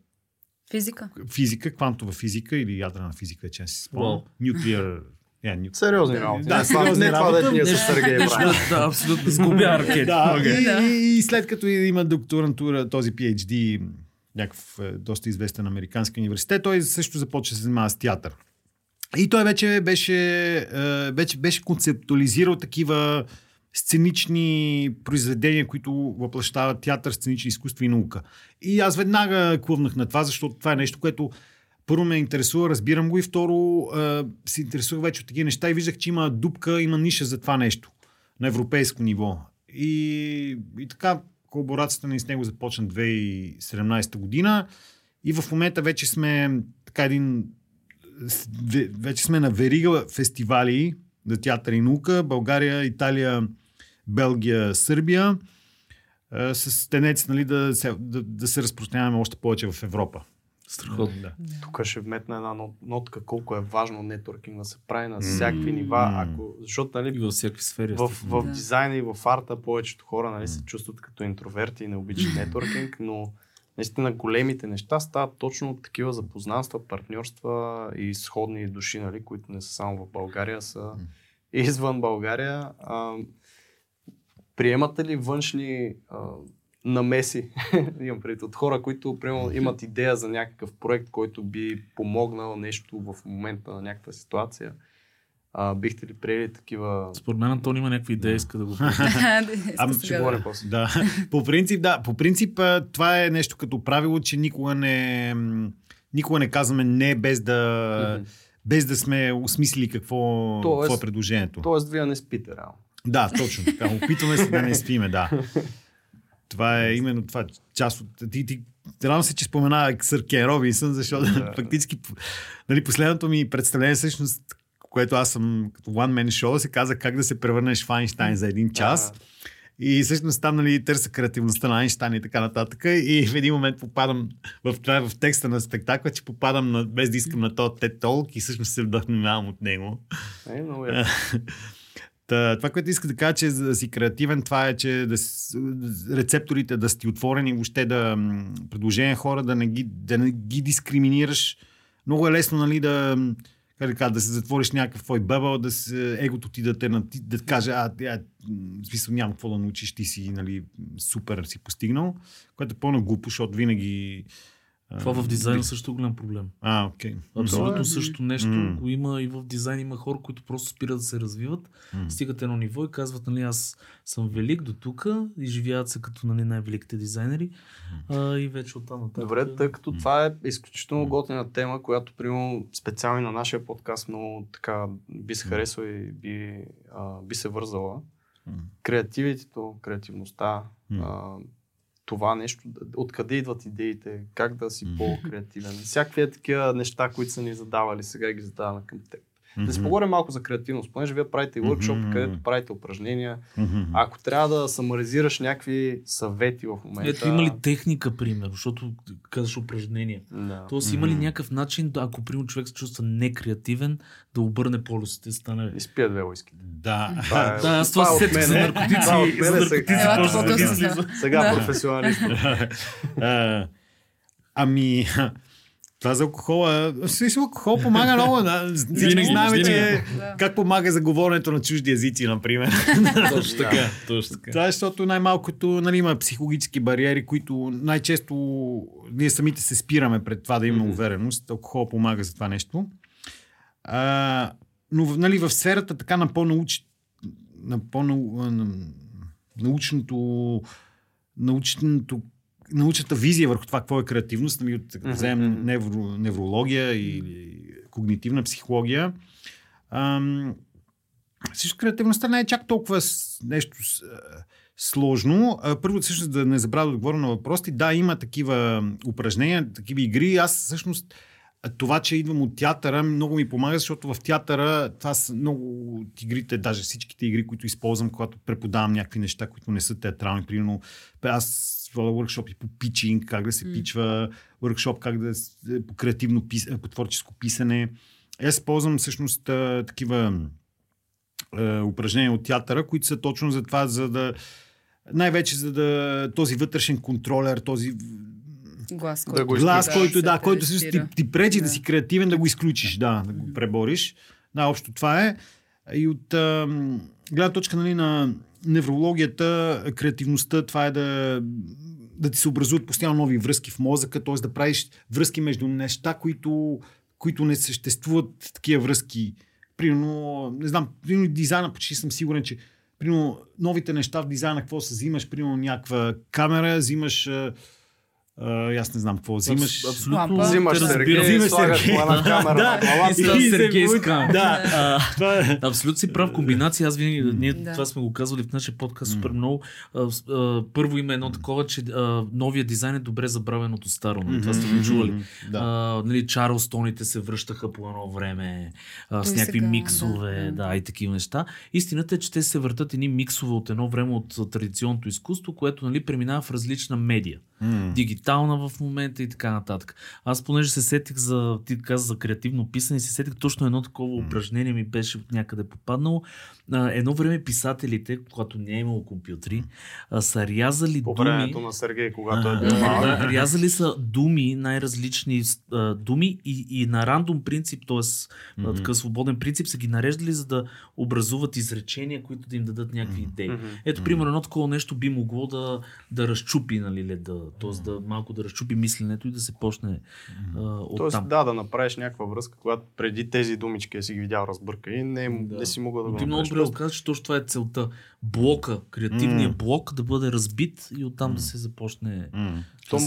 Физика. физика, квантова физика или ядрена физика, че си спомням. Nuclear... Yeah, nu- Сериозни работи. Да, Не това- сериозни не това, работи. дето ние с Сергей правим. Да, абсолютно. Сгубя. Да, Окей. и, Да. и, след като има докторантура, този PhD, някакъв е, доста известен американски университет, той също започва да се занимава с театър. И той вече беше, е, вече беше концептуализирал такива сценични произведения, които въплащават театър, сценични изкуства и наука. И аз веднага клъвнах на това, защото това е нещо, което първо ме интересува, разбирам го и второ е, се интересувах вече от такива неща и виждах, че има дупка, има ниша за това нещо на европейско ниво. И, и така колаборацията ни с него започна 2017 година и в момента вече сме така един вече сме на верига фестивали за театър и наука. България, Италия, Белгия, Сърбия. С тенденция нали, да, се, да, да се разпространяваме още повече в Европа. Страхотно. Да. Тук ще вметна една нот- нотка, колко е важно нетворкинг да се прави на всякакви нива, ако, защото нали, И във всякакви сфери. в, в Да. дизайна и в арта повечето хора нали, се чувстват като интроверти и не обичат нетворкинг, но наистина големите неща стават точно от такива запознанства, партньорства и сходни души, нали, които не са само в България, са извън България. А, приемате ли външни а, намеси, имам предвид, от хора, които примерно, имат идея за някакъв проект, който би помогнал нещо в момента на някаква ситуация? А, бихте ли приели такива... Според мен Антон има някаква идея, иска да го Ам, Ще говоря после. Да, по принцип, да. По принцип, това е нещо като правило, че никога не, никога не казваме не без да, без да сме осмислили какво, Тоест- какво е предложението. Тоест, вие не спите реално. Да, точно така. Опитваме се да не спиме, да. Това е именно това част от... Ти, ти, Радвам се, че спомена сър Кен Робинсън, защото Да. фактически нали, последното ми представление всъщност, което аз съм като one man show, се каза как да се превърнеш в Айнштайн за един час. И всъщност там нали, търся креативността на Айнштайн и така нататък. И в един момент попадам в, това, в текста на спектакла, че попадам на, без да искам на този TED Talk и всъщност се вдъхновявам от него. Е, много е. Та, това, което иска да кажа, че за да си креативен, това е, че да, рецепторите да сти отворени, въобще да предложения хора да не, ги, да не ги дискриминираш. Много е лесно, нали, да, как да, кажа, да се затвориш някакъв твой бъбъл, да се, егото ти да те да каже, а, а, в смисъл няма какво да научиш, ти си нали, супер си постигнал, което е пълно глупо, защото винаги... Това в дизайна също е голям проблем. А, окей. Абсолютно е- също нещо М. го има и в дизайн. Има хора, които просто спират да се развиват, М. стигат едно ниво и казват, нали, аз съм велик до тук, изживяват се като нали, най-великите дизайнери а, и вече оттам нататък. Добре, тъй като това е изключително готина тема, която, примерно, специално и на нашия подкаст много така би се харесала и би, а, би се вързала. М. Креативитето, креативността, М. а, това нещо, откъде идват идеите, как да си по-креативен. Всякакви такива неща, които са ни задавали, сега ги задаваме към теб. Да си поговорим малко за креативност, понеже вие правите и workshop, Мгм. където правите упражнения. Мгм. Ако трябва да самаризираш някакви съвети в момента... Ето има ли техника, примерно, защото казваш упражнения. Да. Тоест има ли някакъв начин, да, ако примерно човек се чувства некреативен, да обърне полюсите, стане... Изпия две уиски. Да. Това е- Да, аз това това се е сетих за наркотици. Това е от за мене наркотици сега. Да. Сега професионалист. Ами, това за алкохола. Също алкохол помага много. Да. Всички Винаги, знаем, че Да. как помага за говоренето на чужди езици, например. Точно така. Точно така. Това е защото най-малкото нали, има психологически бариери, които най-често ние самите се спираме пред това да имаме увереност. Алкохол помага за това нещо. А, но нали, в сферата така на по-науч... на по-научното научното научната визия върху това какво е креативност, нали, като Мгм, вземем невро, неврология или когнитивна психология. Ам, също креативността не е чак толкова с, нещо с, а, сложно. А, първо, всъщност, да не забравя да отговоря на въпросите. Да, има такива упражнения, такива игри. Аз всъщност това, че идвам от театъра, много ми помага, защото в театъра това са много от игрите, даже всичките игри, които използвам, когато преподавам някакви неща, които не са театрални. Примерно, аз водя workshопи по питчинг, как да се М. пичва, workshop как да с- по креативно пис, по творческо писане. Аз ползвам всъщност такива е, упражнения от театъра, които са точно за това, за да най-вече за да този вътрешен контролер, този Глас, Да който, го глас, да, който, се да, който всъщност ти, ти пречи да. Да. си креативен, да го изключиш, да, да го пребориш. Да, общо това е. И от гледна точка нали, на неврологията, креативността, това е да, да ти се образуват постоянно нови връзки в мозъка, т.е. да правиш връзки между неща, които, които не съществуват такива връзки. Примерно, не знам, примерно дизайна, почти съм сигурен, че примерно новите неща в дизайна, какво се взимаш, примерно някаква камера, взимаш а, аз не знам какво взимаш. Абсолютно. Взимаш Сергей. Взимаш слагаш Сергей. на камера Да, на и и Сергей с камера. Да. А, Това е. Абсолютно си прав комбинация. Аз винаги, ние Да. това сме го казвали в нашия подкаст супер много. Първо има едно такова, че новия дизайн е добре забравен от старо. Нали? Това сте го чували. Да. Нали, Чарлстоните се връщаха по едно време с Той някакви сега, миксове, да. да, и такива неща. Истината е, че те се въртат едни миксове от едно време от традиционното изкуство, което нали, преминава в различна медия. М. Дигитална в момента и така нататък. Аз понеже се сетих за, ти каза за креативно писане, се сетих точно едно такова упражнение ми беше някъде попаднало. А, едно време писателите, когато не е имало компютри, а, са рязали По думи. времето на Сергей, когато е бил да, рязали са думи, най-различни а, думи и, и на рандом принцип, т.е. mm такъв свободен принцип, са ги нареждали, за да образуват изречения, които да им дадат някакви идеи. Ето, примерно, едно такова нещо би могло да, да разчупи, нали, леда, т.е. да малко да разчупи мисленето и да се почне а, от Тоест, там. да, да направиш някаква връзка, когато преди тези думички си ги видял разбърка и не, Да. не си могъл да го Ти много добре го казваш, че точно това е целта. Блока, креативния М. блок да бъде разбит и оттам да се започне М. То,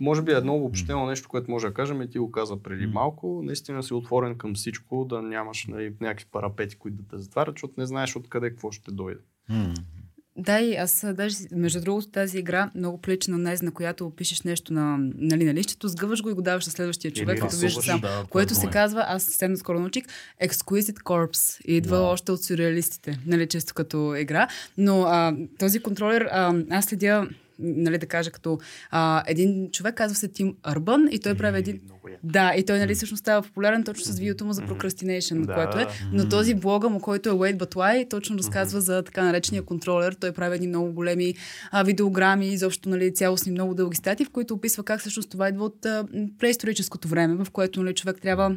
може би едно обобщено нещо, което може да кажем, и ти го каза преди М. малко, наистина си отворен към всичко, да нямаш нали, някакви парапети, които да те затварят, защото не знаеш откъде какво ще дойде. М. Да, и аз даже, между другото, тази игра много прилича на нез, на която пишеш нещо на, нали, на лището, сгъваш го и го даваш на следващия човек, Или като вижда рисуваш, сам. да, което е се мое. казва, аз съвсем скоро научих, Exquisite Corpse. И идва Вау. още от сюрреалистите, нали, често като игра. Но а, този контролер, а, аз следя, нали, да кажа, като а, един човек, казва се Тим Арбън и той прави един... Да, и той нали всъщност става популярен точно с видеото му за procrastination, Да. което е. Но този блога му, който е Wait But Why, точно разказва за така наречения контролер. Той прави едни много големи а, видеограми, изобщо нали, цялостни много дълги статии, в които описва как всъщност това идва от а, преисторическото време, в което нали, човек трябва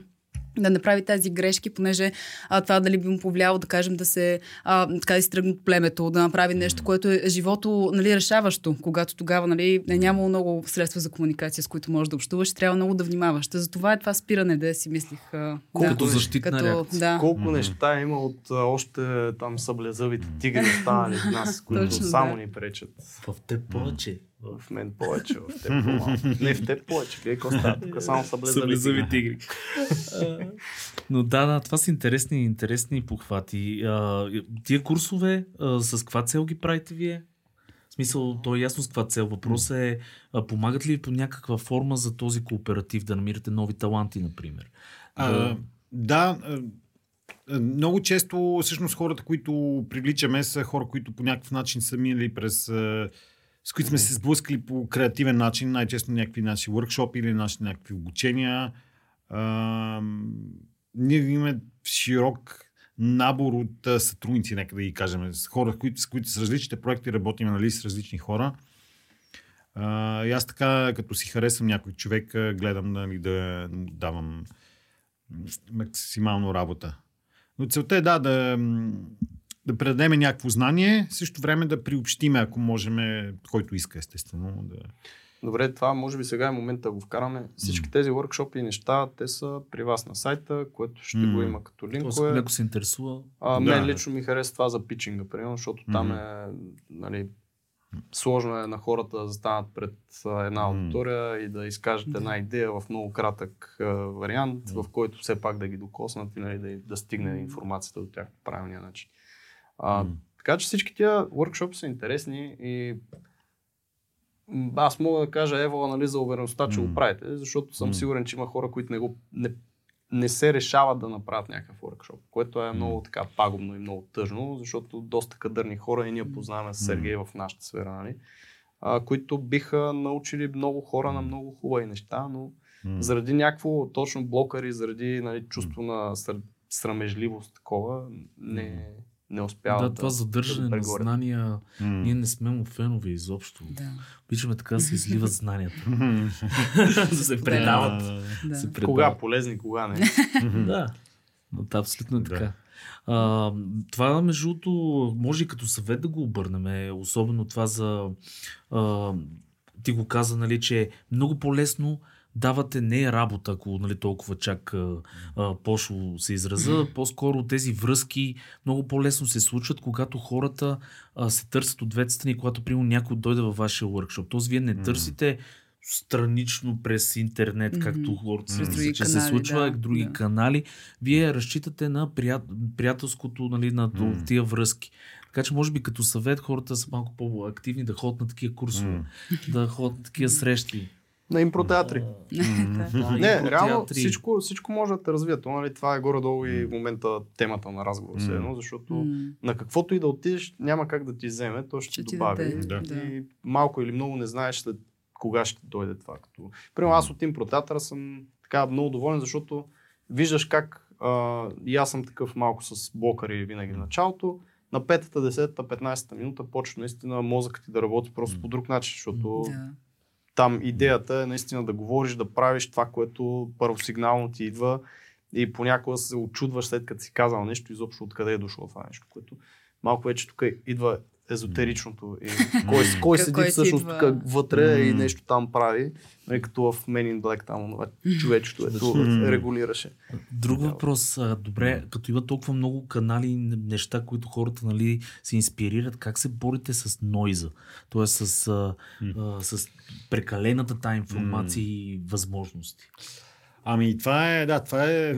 да направи тези грешки, понеже а, това дали би му повлияло, да кажем, да се а, така да си тръгне от племето, да направи нещо, което е живото нали, решаващо, когато тогава нали, е нямало много средства за комуникация, с които можеш да общуваш, и трябва много да внимаваш. Та затова е това спиране, да си мислих. А, Като да, защитна като, реакция. да. Колко неща има от а, още там съблезъвите тигри останали в нас, които Точно, само да. ни пречат. В теб повече. В мен повече, в теб по-малко. Не в теб повече. Вие какво става? Тук само съблезъви Съблезъви тигри. Но да, да, това са интересни, интересни похвати. А, Тия курсове, а, с каква цел ги правите вие? В смисъл, то е ясно с каква цел. Въпросът е, а, помагат ли по някаква форма за този кооператив да намирате нови таланти, например? А, да, а, а, много често всъщност хората, които привличаме са хора, които по някакъв начин са минали през а, с които сме се сблъскали по креативен начин, най-често някакви наши workshop или наши някакви обучения. А, ние имаме широк набор от а, сътрудници, нека да ги кажем, с хора, които, с които с различните проекти работим нали, с различни хора. А, и аз така, като си харесвам някой човек, гледам нали, да давам максимално работа. Но целта е да, да, да предадем някакво знание, в същото време да приобщиме, ако можем, който иска, естествено. Да... Добре, това може би сега е момента да го вкараме. Всички тези workshop и неща, те са при вас на сайта, което ще М. го има като ако линкове. някой се интересува, А, Да. мен лично ми харесва това за питчинга, примерно, защото там Мгм. е, нали, сложно е на хората да застанат пред една аудитория и да изкажат Да. една идея в много кратък а, вариант, в който все пак да ги докоснат и нали, да, да стигне информацията до тях по правилния начин. А, М. така че всички тия workshop са интересни и аз мога да кажа Ева нали, за увереността, че М. го правите, защото съм М. сигурен, че има хора, които не, го, не, не се решават да направят някакъв workshop, което е много така пагубно и много тъжно, защото доста кадърни хора и ние познаваме с Сергей в нашата сфера, нали, а, които биха научили много хора на много хубави неща, но М. заради някакво точно блокари, заради нали, чувство на срамежливост такова, не, не успява Да, това задържане да на знания, ние не сме му фенове изобщо. Да. Обичаме така да се изливат знанията. да се предават. Да. Се предават. Кога полезни, кога не. Да. Но да, абсолютно е така. А, това, между другото, може и като съвет да го обърнем. Особено това за... А, ти го каза, нали, че е много по-лесно давате не работа, ако нали, толкова чак а, пошло се израза, по-скоро тези връзки много по-лесно се случват, когато хората а, се търсят от двете страни, когато примерно някой дойде във вашия workshop. Тоест вие не търсите странично през интернет, както хората мислят, други че се случва, да, други да. канали. Вие разчитате на прият, приятелското, нали, на тия връзки. Така че може би като съвет хората са малко по-активни да ходят на такива курсове, да ходят на такива срещи. На импротеатри. Не, реално всичко, всичко може да те развие. То, нали, това е горе-долу и в момента темата на разговор, все едно, защото на каквото и да отидеш, няма как да ти вземе, то ще, Ще добави. да. И малко или много не знаеш след кога ще дойде това. Като... Примерно аз от импротеатъра съм така много доволен, защото виждаш как а, и аз съм такъв малко с блокъри винаги в началото. На 5-та, 10-та, 15-та минута почва наистина мозъкът ти да работи просто по друг начин, защото Да. Там идеята е наистина да говориш, да правиш това, което първосигнално ти идва и понякога се очудваш след като си казал нещо, изобщо откъде е дошло това нещо, което малко вече тук идва езотеричното и кой, кой седи Кой всъщност идва? тук вътре и нещо там прави, не като в Men in Black там човечето ето регулираше. Друг въпрос. А, добре, като има толкова много канали и неща, които хората нали, се инспирират, как се борите с нойза? Тоест с, а, а, с прекалената тази информация и възможности. Ами това е, да, това е,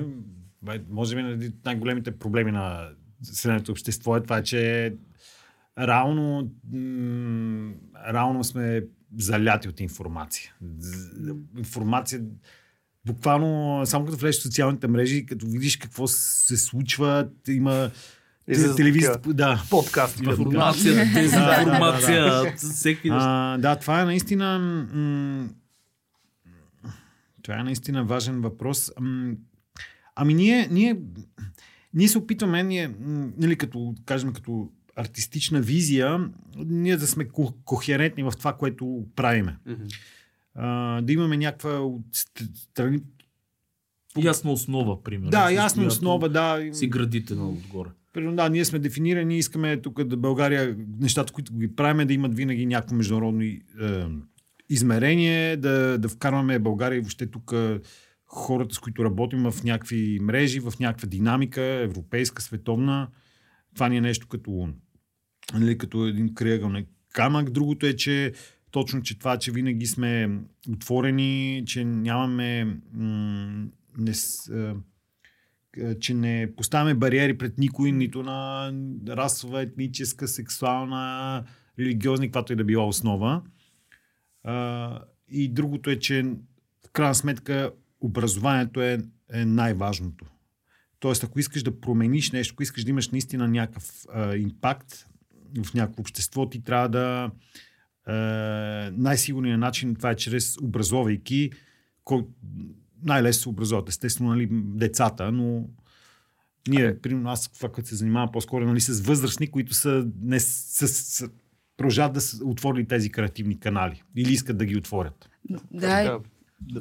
може би един от най-големите проблеми на съвременното общество е това, че реално, м- реално сме заляти от информация. Информация, буквално, само като влезеш в социалните мрежи, като видиш какво се случва, има Излизат телевизията, да. Подкасти. да. Информация, дезинформация, всеки неща. Да, това е наистина. М- това е наистина важен въпрос. Ами ние, ние, ние се опитваме, ние, нали, като, кажем, като артистична визия, ние да сме ко- кохерентни в това, което правиме. Мгм. А, да имаме някаква от ст- страни. Ясна основа, примерно. Да, ясна основа, да. Си градите на отгоре. Примерно, да, ние сме дефинирани, искаме тук да България, нещата, които ги правим, да имат винаги някакво международно е, измерение, да, да вкарваме България и въобще тук е, хората, с които работим в някакви мрежи, в някаква динамика, европейска, световна. Това ни е нещо като, нали, като един крайъгълник камък. Другото е, че точно, че това, че винаги сме отворени, че нямаме м- не, че не поставяме бариери пред никой, нито на расова, етническа, сексуална, религиозна, каквато и да била основа. И другото е, че в крайна сметка образованието е, е най-важното. Тоест, ако искаш да промениш нещо, ако искаш да имаш наистина някакъв а, импакт в някакво общество, ти трябва да а, най-сигурният начин това е чрез образовайки, кой, най-лесно се образуват. Естествено, нали, децата, но ние, примерно, аз това, което се занимавам по-скоро нали, с възрастни, които са, не, с, с, продължават да са отворили тези креативни канали или искат да ги отворят. Да,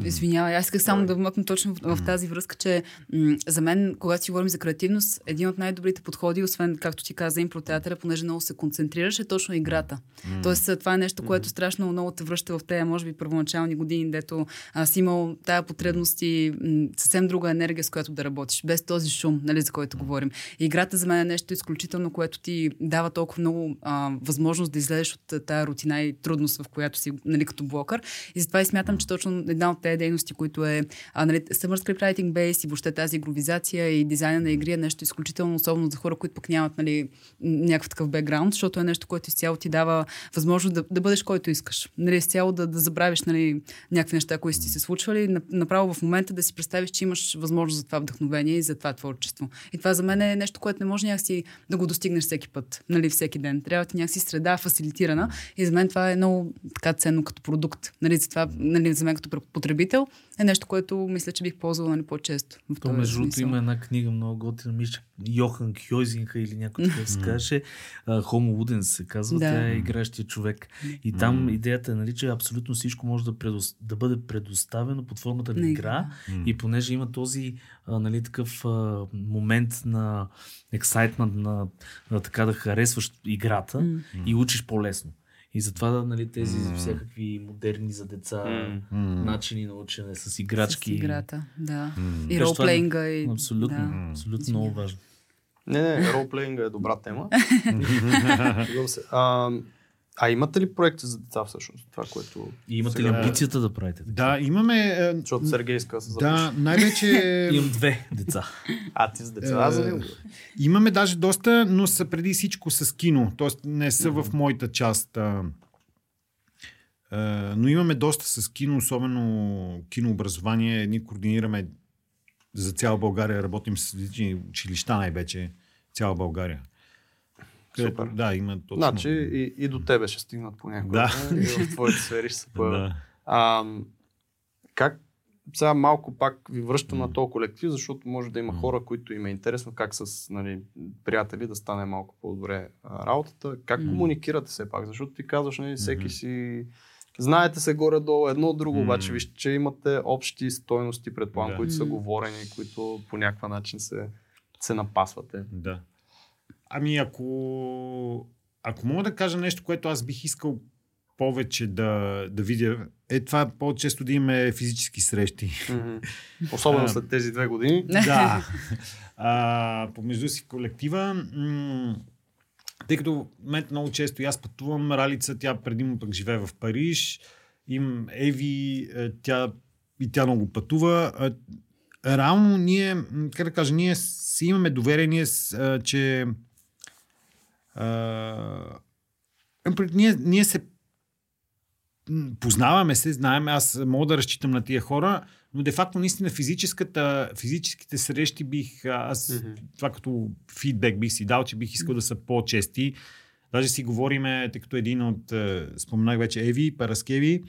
Извинявай, аз исках само да вмъкна точно в, в тази връзка, че м- за мен, когато си говорим за креативност, един от най-добрите подходи, освен, както ти каза, импротеатъра, понеже много се концентрираш, е точно играта. Mm. Тоест, това е нещо, което страшно много те връща в тези, може би, първоначални години, дето си имал тая потребност и м- съвсем друга енергия, с която да работиш, без този шум, нали, за който говорим. И играта за мен е нещо изключително, което ти дава толкова много а, възможност да излезеш от тая рутина и трудност, в която си, нали, като блокър. И затова и смятам, че точно една от тези дейности, които е а, нали, Summer Script Writing Base и въобще тази игровизация и дизайна на игри е нещо изключително особено за хора, които пък нямат нали, някакъв такъв бекграунд, защото е нещо, което изцяло ти дава възможност да, да бъдеш който искаш. Нали, изцяло да, да забравиш нали, някакви неща, които си се случвали, на- направо в момента да си представиш, че имаш възможност за това вдъхновение и за това творчество. И това за мен е нещо, което не може някакси да го достигнеш всеки път, нали, всеки ден. Трябва ти някакси среда фасилитирана и за мен това е много така ценно като продукт. Нали, за това, нали, за мен като потребител, е нещо, което мисля, че бих ползвала нали, по-често. В То, между другото, има една книга много готина, мисля, Йохан Кьойзинга или някой такъв се казваше. Homo Ludens се казва, Да. тя е игращия човек. И там идеята е, нали, че абсолютно всичко може да, предос... да бъде предоставено под формата на На игра. И понеже има този а, нали, такъв а, момент на ексайтмент, на, на така да харесваш играта и учиш по-лесно. И затова нали, тези всякакви модерни за деца начини на учене с играчки. С играта, да. И Беше това ролплейнга. И... Абсолютно, Да. абсолютно много важно. Не, не, ролплеинга е добра тема. А, а имате ли проекти за деца всъщност? Това, което... И имате ли сега- амбицията да правите? така? Да, имаме... е, Защото Сергей иска да се. Да, най-вече... Имам две деца. А, ти с деца. Аз за него. Имаме даже доста, но са преди всичко с кино. Тоест не са в моята част. А, а, но имаме доста с кино, особено кинообразование. Ние координираме за цяла България, работим с различни училища най-вече. Цяла България. Където, Супер. да, има точно. Значи и, и до тебе ще стигнат понякога. Да. И в твоите сфери ще се появят. да. А, как сега малко пак ви връщам на този колектив, защото може да има хора, които им е интересно как с нали, приятели да стане малко по-добре а, работата. Как комуникирате все пак? Защото ти казваш, нали, всеки си... Знаете се горе-долу едно от друго, обаче вижте, че имате общи стойности, предполагам, Да. които са говорени, които по някакъв начин се, се напасвате. Да. Ами ако, ако мога да кажа нещо, което аз бих искал повече да, да видя, е това по-често да имаме физически срещи. Мгм. Особено А, след тези две години. да. А, помежду си колектива. М- тъй като момента много често и аз пътувам, Ралица, тя предимно пък живее в Париж, им Еви, е, тя и тя много пътува. Реално ние, как да кажа, ние си имаме доверие, ние, че а, пред- ние, ние се познаваме се, знаем, аз мога да разчитам на тия хора, но де-факто наистина физическата, физическите срещи бих, аз Мгм. това като фидбек бих си дал, че бих искал да са по-чести. Даже си говориме, тъй като един от, е, споменах вече Еви, Параскеви,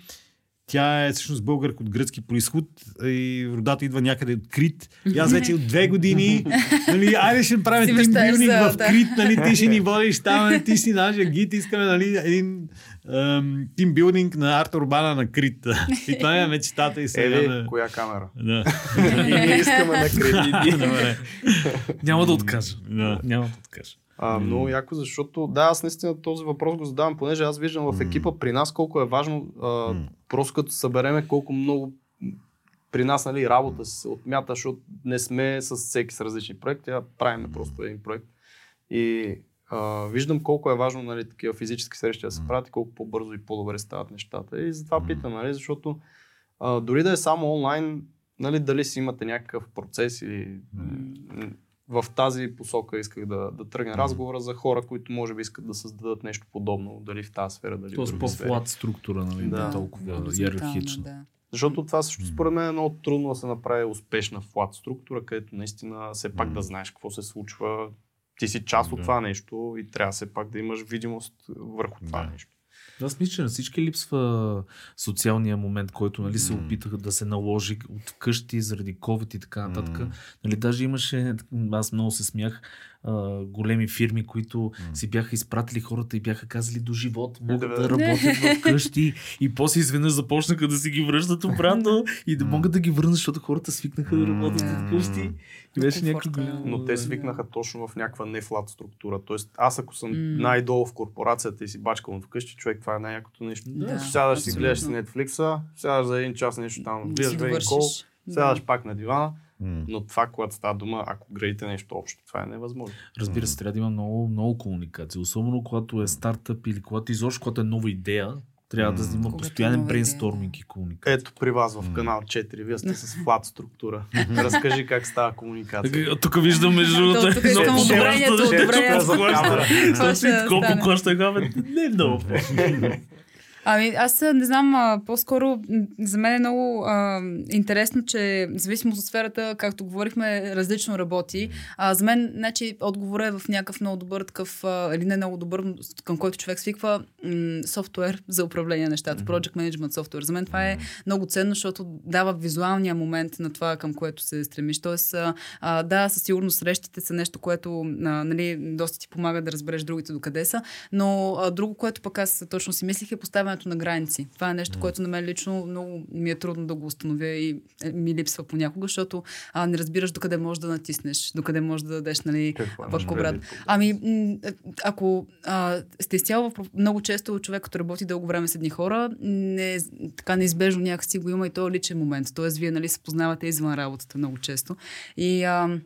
тя е всъщност българка от гръцки происход и родата идва някъде от Крит. И аз вече от две години, нали, айде ще Си направим за- в. Крит, нали, ти ще ни водиш там, нали, ти си нашия гид, искаме нали, един тимбилдинг на арт урбана на Крит. И това е мечтата и сега. Еви, да. коя камера? Да. И ние искаме на. Добре. Няма да откажа. Да. Няма да откажа. А, много яко, защото да, аз наистина този въпрос го задавам, понеже аз виждам в екипа при нас колко е важно, а, просто като събереме колко много при нас нали, работа се отмята, защото не сме с всеки с различни проекти, а правиме просто един проект. И а, виждам колко е важно нали, такива физически срещи да се правят и колко по-бързо и по-добре стават нещата. И затова питам, нали, защото а, дори да е само онлайн, нали, дали си имате някакъв процес или в тази посока исках да, да тръгне разговора за хора, които може би искат да създадат нещо подобно, дали в тази сфера, дали в Тоест други сфери. по-флат структура, нали? Да. Да. толкова иерархична. да. Защото това също според мен е много трудно да се направи успешна флат структура, където наистина все пак да знаеш какво се случва. Ти си част от Да. това нещо и трябва все пак да имаш видимост върху това Да. нещо. Аз мисля, че на всички липсва социалния момент, който нали, се опитаха да се наложи от вкъщи заради COVID и така нататък. Нали, даже имаше, аз много се смях, а, големи фирми, които си бяха изпратили хората и бяха казали до живот, могат Да, да, работят в къщи и после изведнъж започнаха да си ги връщат обратно и да могат да ги върнат, защото хората свикнаха да работят Да. от къщи. И беше някакво голямо. Но те свикнаха точно в някаква нефлат структура. Тоест, аз ако съм най-долу в корпорацията и си бачкам вкъщи, човек, това е най-якото нещо. Да, сядаш си, гледаш си Netflix, сядаш за един час нещо там, си един кол, Да. сядаш пак на дивана, Но това, когато става дума, ако градите нещо общо, това е невъзможно. Разбира се, трябва да има много, много комуникация. Особено когато е стартъп или когато изобщо, когато е нова идея, трябва да има е постоянен брейнсторминг и комуникация. Ето при вас в канал 4, вие сте с флат структура. Разкажи как става комуникация. Тук виждам между другото. То, тук искам одобрението, колко стане? плаща гавен? Не е много. Ами, аз не знам, а, по-скоро за мен е много а, интересно, че зависимо от сферата, както говорихме, различно работи. А, за мен, значи, отговорът е в някакъв много добър такъв, а, или не много добър, към който човек свиква м- софтуер за управление на нещата, Project Management софтуер. За мен това е много ценно, защото дава визуалния момент на това, към което се стремиш. Тоест, а, да, със сигурност срещите са нещо, което а, нали, доста ти помага да разбереш другите докъде са, но а, друго, което пък аз точно си мислих е поставянето на граници. Това е нещо, което на мен лично много ми е трудно да го установя и е, ми липсва понякога, защото а, не разбираш докъде можеш да натиснеш, докъде можеш да дадеш, нали, пък обрат. Ами, м- ако а, сте изцяло в много често човек, като работи дълго време с едни хора, не, така неизбежно някакси го има и то личен момент. Тоест, вие нали, се познавате извън работата много често. И а,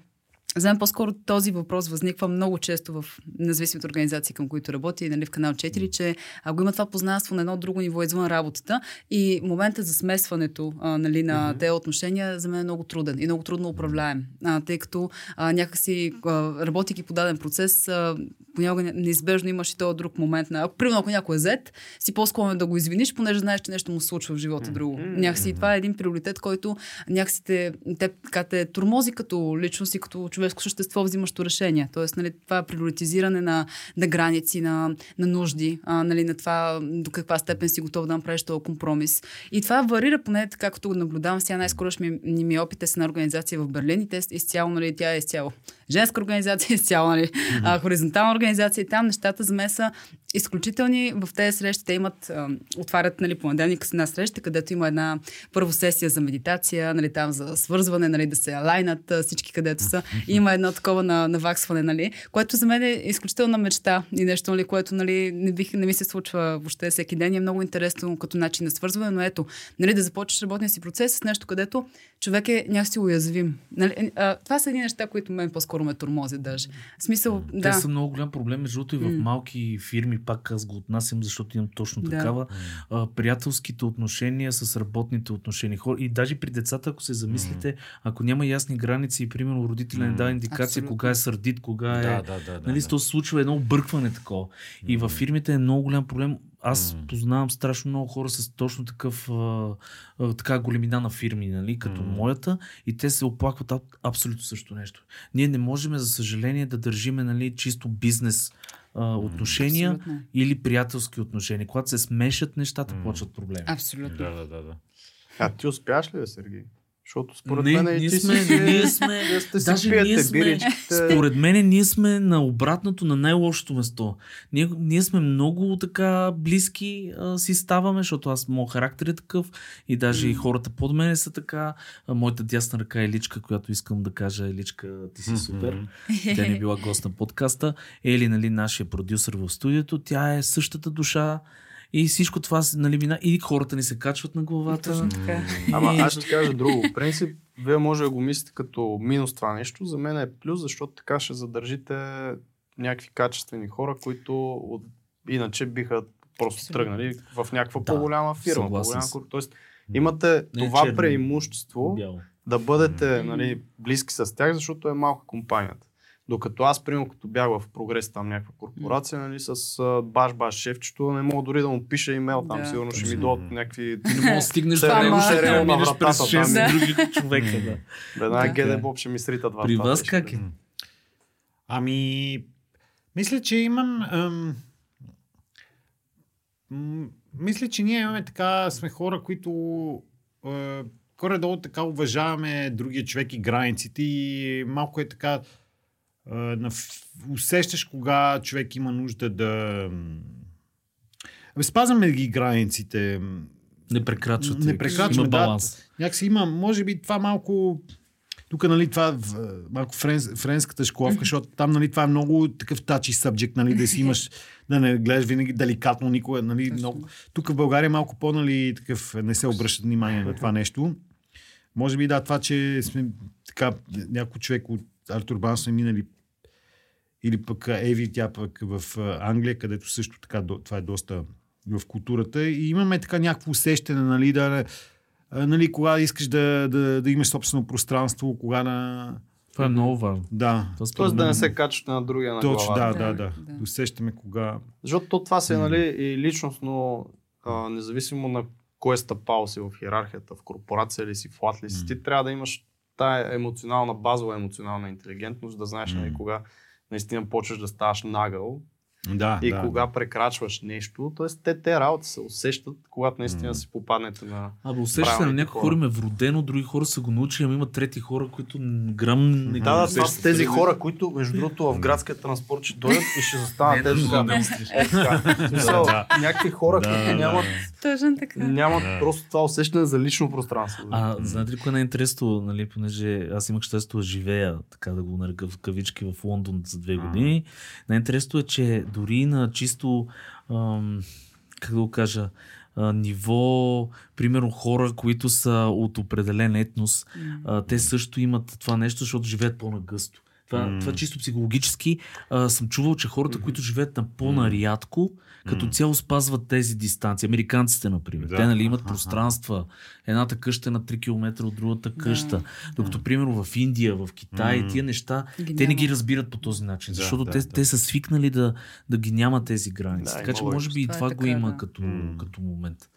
за мен по-скоро този въпрос възниква много често в независимите организации, към които работи, нали, в канал 4, че а, го има това познанство на едно друго ниво извън работата и момента за смесването а, нали, на mm-hmm. тези отношения за мен е много труден и много трудно управляем, а, тъй като а, някакси а, работейки по даден процес, а, понякога неизбежно имаш и този друг момент на, ако примерно ако някой е зет, си по-склонен да го извиниш, понеже знаеш, че нещо му случва в живота друго. Mm-hmm. Някакси това е един приоритет, който някакси те, те, така, те турмози като личност и като човешко същество, взимащо решение. Тоест, нали, това е приоритизиране на, на граници, на, на нужди, а, нали, на това до каква степен си готов да направиш този компромис. И това варира поне така, като го наблюдавам. Сега най-скоро ми, ми, опит е с една организация в Берлин и те изцяло, нали, тя е изцяло женска организация, изцяло, нали, mm-hmm. а, хоризонтална организация и там нещата за мен са изключителни. В тези срещи те имат, а, отварят нали, понеделник с една среща, където има една първо сесия за медитация, нали, там за свързване, нали, да се лайнат всички където са. И има едно такова на, наваксване, нали, което за мен е изключителна мечта и нещо, нали, което нали, не, бих, не ми се случва въобще всеки ден. И е много интересно като начин на свързване, но ето, нали, да започнеш работния си процес с нещо, където човек е някакси уязвим. Нали, а, това са едни неща, които мен по-скоро ме тормозят даже. В смисъл, Те да. са много голям проблем, между другото и в малки фирми, пак аз го отнасям, защото имам точно Да. такава. А, приятелските отношения с работните отношения. И даже при децата, ако се замислите, ако няма ясни граници и примерно родителя не дава индикация Абсолютно. кога е сърдит, кога е... Да, да, да. да, Нали, да. то се случва едно объркване такова. И във фирмите е много голям проблем. Аз познавам страшно много хора с точно такъв а, а, така големина на фирми, нали, като моята, и те се оплакват аб, абсолютно също нещо. Ние не можем, за съжаление, да държиме нали, чисто бизнес а, отношения Абсолютно. или приятелски отношения. Когато се смешат нещата, почват проблеми. Абсолютно. Да, да, да, да. А ти успяваш ли, да, Сергей? Защото според Не, мен и ние сме- си, ние сме- сте си даже пиете ние сме- биричките. Според мен ние сме на обратното, на най-лошото место. Ние, ние сме много така близки а, си ставаме, защото аз моят характер е такъв и даже и хората под мене са така. А, моята дясна ръка е Личка, която искам да кажа Личка, ти си супер. Тя не е била гост на подкаста. Ели, нали, нашия продюсър в студиото, тя е същата душа. И всичко това, нали, мина, и хората ни се качват на главата. Точно така. Ама аз ще кажа друго. В принцип, вие може да го мислите като минус това нещо. За мен е плюс, защото така ще задържите някакви качествени хора, които от... иначе биха просто Абсолютно. тръгнали в някаква Да, по-голяма фирма. По-голяма... Тоест, имате Не това черно. преимущество Бяло. да бъдете нали, близки с тях, защото е малка компанията. Докато аз, примерно, като бях в прогрес там някаква корпорация, нали, с баш-баш шефчето, не мога дори да му пиша имейл там, Да. сигурно ще ми дойдат някакви... Ти не можеш да стигнеш него, ревно- ще ще ревно на вратата през там. 6 Да. други човека. Да. Веднага Да. ГД Боб ще ми сритат вратата. При вас как е? Ами, мисля, че имам... Ам, мисля, че ние имаме така, сме хора, които е, горе-долу така уважаваме другия човек и границите и малко е така на, усещаш кога човек има нужда да... Абе, спазваме ги границите. Не прекрачвате. Не прекрачваме, Има да. баланс. Някакси има, може би това малко... Тук, нали, това малко френс, френската школовка, защото там, нали, това е много такъв тачи subject, нали, да си имаш, да не гледаш винаги деликатно никога, нали, много. Тук в България е малко по, нали, такъв, не се обръща внимание на това нещо. Може би, да, това, че сме така, някой човек от Артур Бан сме минали или пък Еви, тя пък в Англия, където също така, това е доста в културата. И имаме така някакво усещане, нали, да, нали, кога искаш да, да, да имаш собствено пространство, кога на... Това е много важно. Да, според Тоест да не се качвате на другия на точно, да, да, Да, да. Усещаме кога... Защото то това се е нали, и личностно а, независимо на кой е стъпал си в иерархията, в корпорация ли си, в лат ли си, ти трябва да имаш тая емоционална, базова емоционална интелигентност, да знаеш нали, кога наистина почваш да ставаш нагъл Да, и да. кога прекрачваш нещо. Т.е. те, те работи се усещат, когато наистина си попаднете на... Абе, усещате на правилните някои хора. хора им е вродено, други хора са го научили, ама има трети хора, които грам не Да, да, това са тези хора, които, между другото, в градския транспорт ще дойдат и ще застанат те да, така. да, Е, Да. Някакви хора, Да, които да. нямат, Точно така. нямат просто това усещане за лично пространство. А, знаете ли кое е интересно, нали, понеже аз имах щастието да живея, така да го нарека в кавички в Лондон за две години. Най-интересното е, че дори на чисто, ам, как да го кажа, ниво, примерно хора, които са от определен етнос, а, те също имат това нещо, защото живеят по-нагъсто. Това, М. това чисто психологически а, съм чувал, че хората, които живеят на по-нарядко, като цяло спазват тези дистанции. Американците, например. Да. Те нали, имат пространства. Едната къща е на 3 км от другата къща. Докато, примерно, в Индия, в Китай, тия неща, Ги те не ги разбират по този начин. Да, защото да, те, да. те са свикнали да, да ги няма тези граници. Да, така че, може би и Това е това го така, има да. като, М. като момент.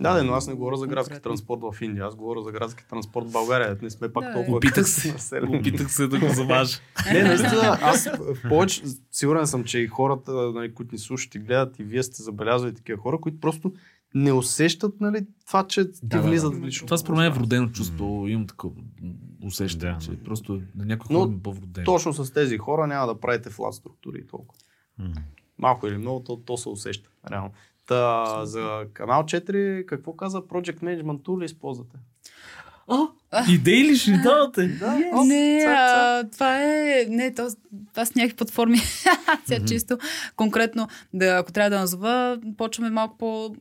Да, да, но аз не говоря за градски Конкретно. транспорт в Индия, аз говоря за градски транспорт в България. Не сме пак Да, толкова Опитах се. Опитах се да го заважа. Не, наистина, аз в повече, сигурен съм, че и хората, нали, които ни слушат и гледат, и вие сте забелязали такива хора, които просто не усещат нали, това, че ти Да, да, влизат да. в лично. Това според мен е вродено чувство. Имам такова усещане, Да. че просто на някои хора е по-вродено. Точно с тези хора няма да правите флат структури и толкова. М. Малко или много, то, то се усеща. Реално. Та, за канал 4, какво каза Project Management Tool използвате? А, идеи ли ще давате? Да, Не, цак, цак. а, това е... Не, то, това с някакви платформи. Сега чисто конкретно, да, ако трябва да назова, почваме малко по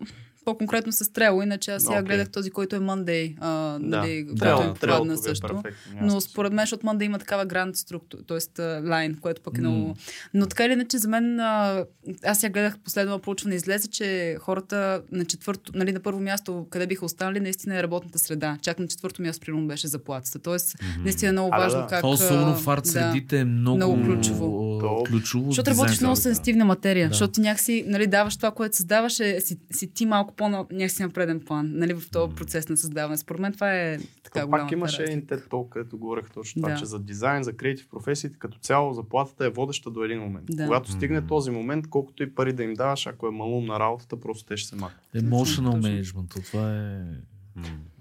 по-конкретно с Trello, иначе аз сега Окей. гледах този, който е Monday, а, нали, да, който Trello, е ви е също. перфектно, няма Но според мен, защото Monday има такава гранд структура, т.е. лайн, което пък е много... Но така или иначе, за мен, а, аз сега гледах последно проучване, излезе, че хората на четвърто, нали, на първо място, къде биха останали, наистина е работната среда. Чак на четвърто място, примерно, беше заплатата. Тоест, наистина е много А, да, важно да. как... Това особено а, в арт да. средите е много, Много ключово. а, То- ключово. Защото работиш много сенситивна материя, Да. защото ти някакси нали, даваш това, което създаваш, е, си, си ти малко по някакси на преден план, нали, в този процес на създаване. Според мен това е така голяма пак имаше един TED Talk, където говорех точно това, Да. че за дизайн, за креатив професиите, като цяло заплатата е водеща до един момент. Да. Когато стигне този момент, колкото и пари да им даваш, ако е малум на работата, просто те ще се макнат. Emotional Точно. management. Това е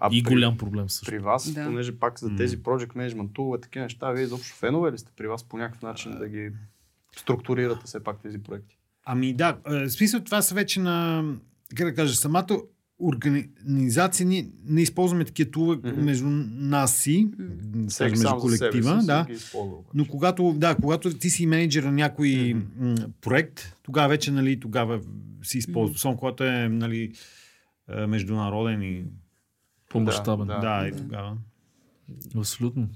А и при, голям проблем също. при вас, Да. понеже пак за тези project management tool, такива неща, вие изобщо фенове ли сте при вас по някакъв начин да ги структурирате все пак тези проекти? Ами да, е, в смисъл това са вече на, как да кажа, самата организация, ние не използваме такива тулове Мгм. между нас си, Всеки между колектива, си да. използва. Но когато, да, когато ти си менеджер на някой м, проект, тогава вече, нали, тогава си използва. Особено когато е, нали, е, международен и... По-мащабен. Да, Да, и тогава. Абсолютно.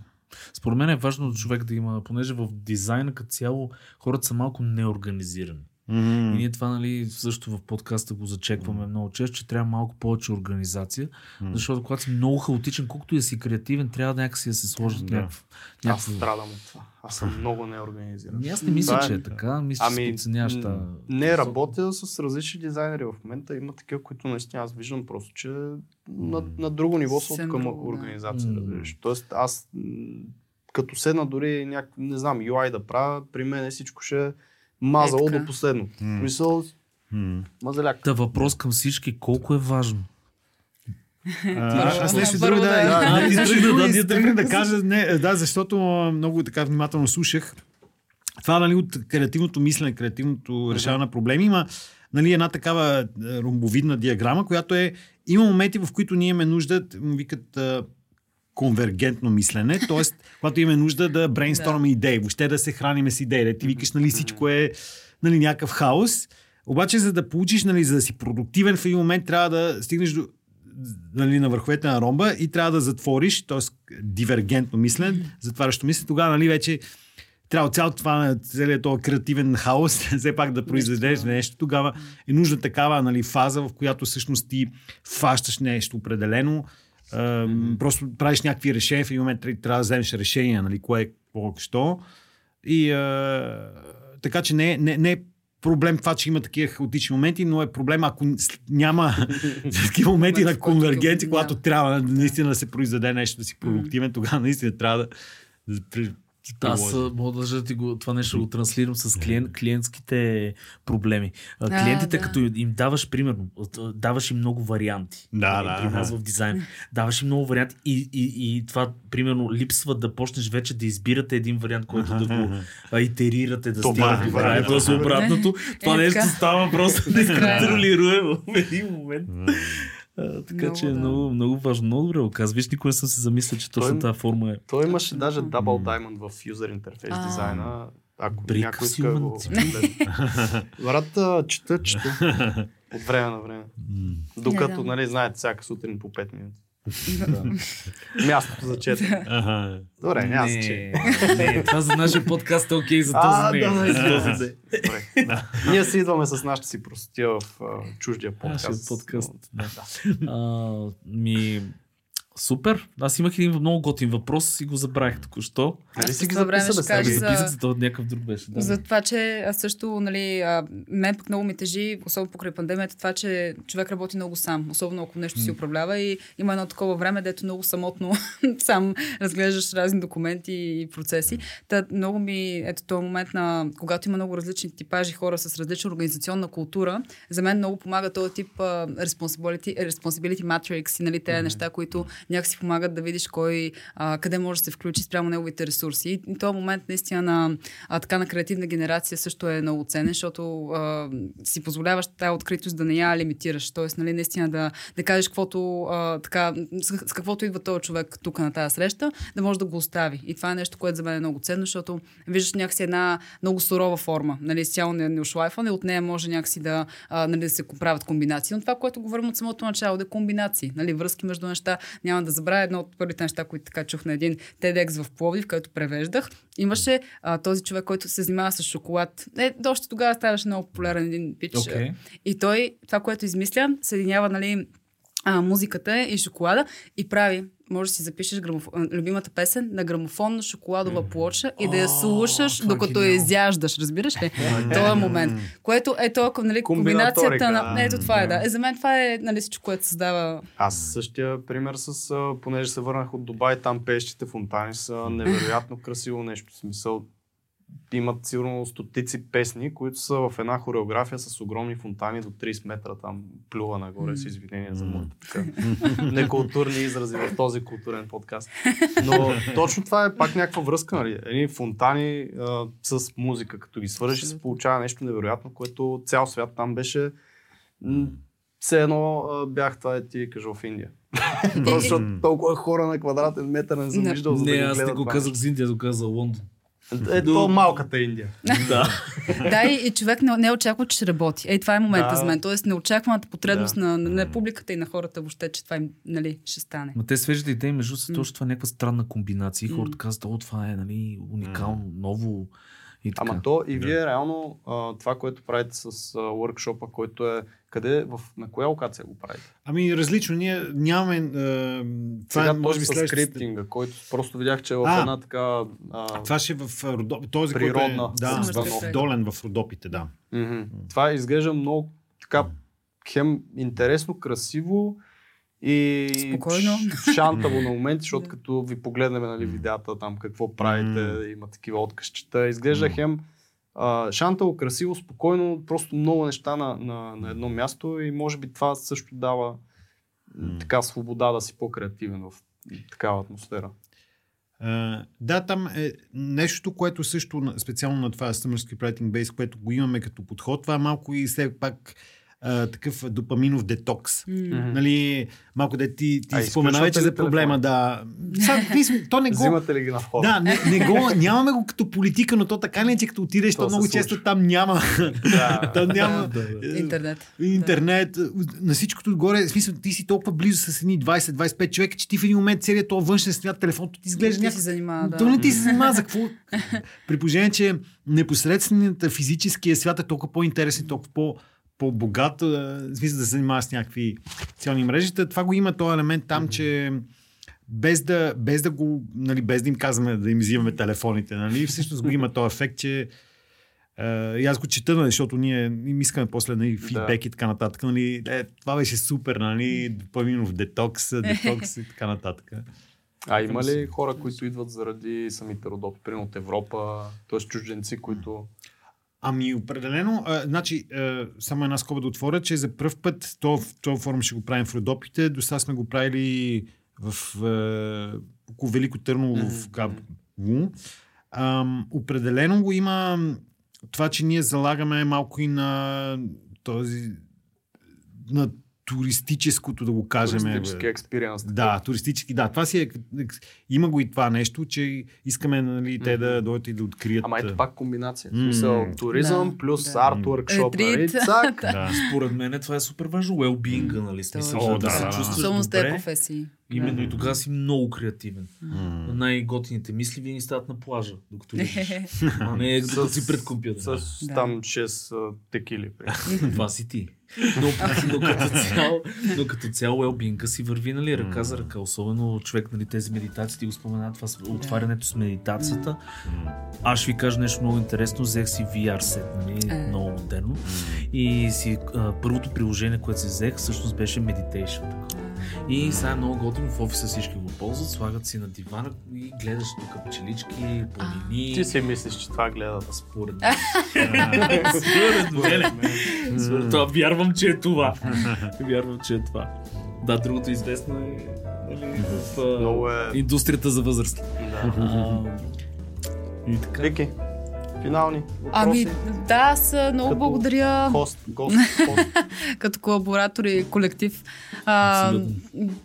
Според мен е важно човек да има, понеже в дизайна като цяло хората са малко неорганизирани. И ние това, нали, също в подкаста го зачекваме много често, че трябва малко повече организация, защото когато си много хаотичен, колкото и да си креативен, трябва да някакси да се сложат Да. някакво. Аз някакво... страдам от това. Аз съм много неорганизиран. Ами Аз не мисля, Да, че е да. така. Мисля, че Ами, подценяваш м, тази- не работя с различни дизайнери в момента. Има такива, които наистина аз виждам просто, че на, на друго ниво са от към друго, да. организация. Разбираш. Тоест аз като седна дори няк... не знам, UI да правя, при мен всичко ще е мазало Е, до последно. В Мисъл, М. мазаляк. Та въпрос към всички, колко е важно? А, аз нещо друго да, тръгна, да, кажа, не, да, защото много така внимателно слушах. Това нали, от креативното мислене, креативното решаване на проблеми има нали, една такава а, ромбовидна диаграма, която е има моменти, в които ние имаме нужда, му викат конвергентно мислене, т.е. когато имаме нужда да брейнстормаме идеи, въобще да се храниме с идеи. Да ти викаш, нали, всичко е нали, някакъв хаос. Обаче, за да получиш, нали, за да си продуктивен в един момент, трябва да стигнеш до нали, на върховете на ромба и трябва да затвориш, т.е. дивергентно мислене, затварящо мислене, тогава нали, вече трябва цялото това, целият този креативен хаос, все пак да произведеш нещо, тогава е нужда такава нали, фаза, в която всъщност ти фащаш нещо определено, а, просто правиш някакви решения, в един момент трябва да вземеш решение, нали, кое е какво, що. И а, така че не, не, не е проблем това, че има такива хаотични моменти, но е проблем, ако няма такива моменти на конвергенция, когато трябва наистина да се произведе нещо, да си продуктивен, тогава наистина трябва да, аз мога да ти го, това нещо го транслирам с клиент, клиентските проблеми. А, клиентите, да. като им даваш, примерно, даваш им много варианти. Да, да. При нас в дизайн. Даваш им много варианти и, и, и това, примерно, липсва да почнеш вече да избирате един вариант, който да го а, итерирате, да стигне до да обратното. Това е, нещо става просто неконтролируемо в един момент. А, така много, че е да. много, много важно. Много добре оказва. Виж, никога не съм се замислил, че точно тази форма е. Той имаше даже Double Diamond в User Interface дизайна. Ако Брик, някой иска го... Брат, чета, чета. От време на време. Докато, нали, знаете, всяка сутрин по 5 минути. Мястото за четене. Ага. Добре, няма не, че. Не, това за нашия подкаст е окей за този а, да, за този. Да. Ние си идваме с нашата си простотия в uh, чуждия подкаст. Нашия подкаст. Но, да. А, ми, Супер. Аз имах един много готин въпрос и го забравих току-що. Нали си ги записа да кажа за... за... Това някакъв друг беше. Да. За това, че аз също, нали, а, мен пък много ми тежи, особено покрай пандемията, това, че човек работи много сам, особено ако нещо си управлява и има едно такова време, дето много самотно сам разглеждаш разни документи и процеси. Та много ми, ето този момент на, когато има много различни типажи хора с различна организационна култура, за мен много помага този тип uh, responsibility, responsibility matrix и нали, тези mm-hmm. неща, които някакси помагат да видиш кой, а, къде може да се включи спрямо неговите ресурси. И този момент наистина на, а, така на креативна генерация също е много ценен, защото а, си позволяваш тази откритост да не я лимитираш. Тоест, нали, наистина да, да кажеш каквото, а, така, с, с каквото идва този човек тук на тази среща, да може да го остави. И това е нещо, което за мен е много ценно, защото виждаш някакси една много сурова форма, нали, цяло не, не ошлайфане, от нея може някакси да, а, нали, да се правят комбинации. Но това, което говорим от самото начало, да е комбинации, нали, връзки между неща. Няма да забравя едно от първите неща, които така чух на един TEDx в Пловдив, който превеждах. Имаше а, този човек, който се занимава с шоколад. Е, още тогава ставаше много популярен един пич. Okay. И той, това, което измисля, съединява, нали, а, музиката и шоколада и прави може да си запишеш грамоф... любимата песен на грамофонна шоколадова плоча и да я слушаш, докато я изяждаш. Разбираш ли? Това е момент. Което е толкова, нали, комбинацията на... Ето това е, да. Е, за мен това е, нали, всичко, което създава... Аз същия пример с, понеже се върнах от Дубай, там пещите фонтани са невероятно красиво нещо. В смисъл, имат сигурно стотици песни, които са в една хореография с огромни фонтани до 30 метра там плюва нагоре с извинения за моите така некултурни изрази в този културен подкаст. Но точно това е пак някаква връзка, нали? Едни фонтани а, с музика, като ги свържеш се получава нещо невероятно, което цял свят там беше все едно а, бях това е ти кажа в Индия. Просто толкова хора на квадратен метър не съм виждал. Не, аз не го казах с Индия, го казах Лондон. Е, то малката Индия. да. да, и, и човек не, не очаква, че ще работи. Ей, това е момента да. за мен. Тоест, неочакваната потребност да. на, на, на публиката и на хората въобще, че това им нали, ще стане. Но те свеждат идеи, между mm. точно това е някаква странна комбинация. Хората казват, о, това е нали, уникално, mm. ново. И така. Ама то и вие да. реално а, това, което правите с а, който е къде, в, на коя локация го правите? Ами различно, ние нямаме... А, това Сега, е, може би с скриптинга, който просто видях, че е в а, една така... А, това ще е в Родоп, този, природна. Който е, да, в, Долен в Родопите, да. Mm-hmm. Това изглежда много така хем интересно, красиво, и Спокойно. шантаво на моменти, защото като ви погледнем нали, видеята там какво правите, mm. има такива откъсчета, изглежда mm. хем а, шантаво, красиво, спокойно, просто много неща на, на, на едно място и може би това също дава mm. така свобода да си по-креативен в такава атмосфера. Uh, да, там е нещо, което също специално на това Summer Scriptwriting Base, което го имаме като подход, това е малко и все пак а, такъв допаминов детокс. Mm-hmm. Нали, малко да ти, ти спомена вече за проблема. Да. Са, ти, то не го... Взимате ли ги на входа? Да, не, не го, нямаме го като политика, но то така не, че като отидеш, то, то много често там няма. Да, там няма. Интернет. Интернет. На всичкото отгоре, в смисъл, ти си толкова близо с едни 20-25 човека, че ти в един момент целият този външен свят, телефонто ти изглежда някакво. занимава, да. То не ти се занимава за какво. При положение, че непосредствената физическия свят е толкова по-интересен, толкова по- по-богат, в смисъл да се занимава с някакви социални мрежи. Това го има този елемент там, mm-hmm. че без да, без да го, нали, без да им казваме да им взимаме телефоните, нали, всъщност го има този ефект, че Uh, и аз го чета, нали, защото ние им искаме после нали, фидбек да. и така нататък. Нали, е, това беше супер, нали, допълнително в детокс, детокс и така нататък. А има ли хора, които идват заради самите родопи, примерно от Европа, т.е. чужденци, които... Ами, определено, а, значи, а, само една скоба да отворя, че за първ път, то, в този форма ще го правим в Родопите, до сега сме го правили в а, около Велико Търново mm-hmm. в Кабу. определено го има това, че ние залагаме малко и на този на туристическото, да го кажем. Туристически експириенс. Да, туристически, да. Това си е, има го и това нещо, че искаме нали, те mm-hmm. да дойдат и да открият. Ама ето пак комбинация. Mm-hmm. Смисъл, туризъм да, плюс да. арт workshop. Нали? Цак. да. Според мен това е супер важно. Well-being, нали? Смисъл, О, да, да, се чувстваш Само с тези професии. Именно mm. и тогава си много креативен. Mm. Най-готините мисли винаги стават на плажа, докато лежиш. а не докато си пред компютъра. С да. там 6 текили. Това си ти. Но, но, като цяло, но като цяло елбинка си върви нали, ръка за ръка. Особено човек, нали, тези медитации, ти го спомена, това отварянето с медитацията. Аз ще ви кажа нещо много интересно. Взех си VR сет, нали, е. много модерно. И си, а, първото приложение, което си взех, всъщност беше Meditation. И сега е много готино в офиса всички го ползват, слагат си на дивана и гледаш тук пчелички, планини. Ти си мислиш, че това гледат? Според мен. Според мен. Това вярвам, че е това. Вярвам, че е това. Да, другото известно е нали, в е... индустрията за възраст. Да. и така. Вики, финални въпроси? Ами да, аз много Като благодаря. Хост, гост, хост. Като колаборатор и колектив. А,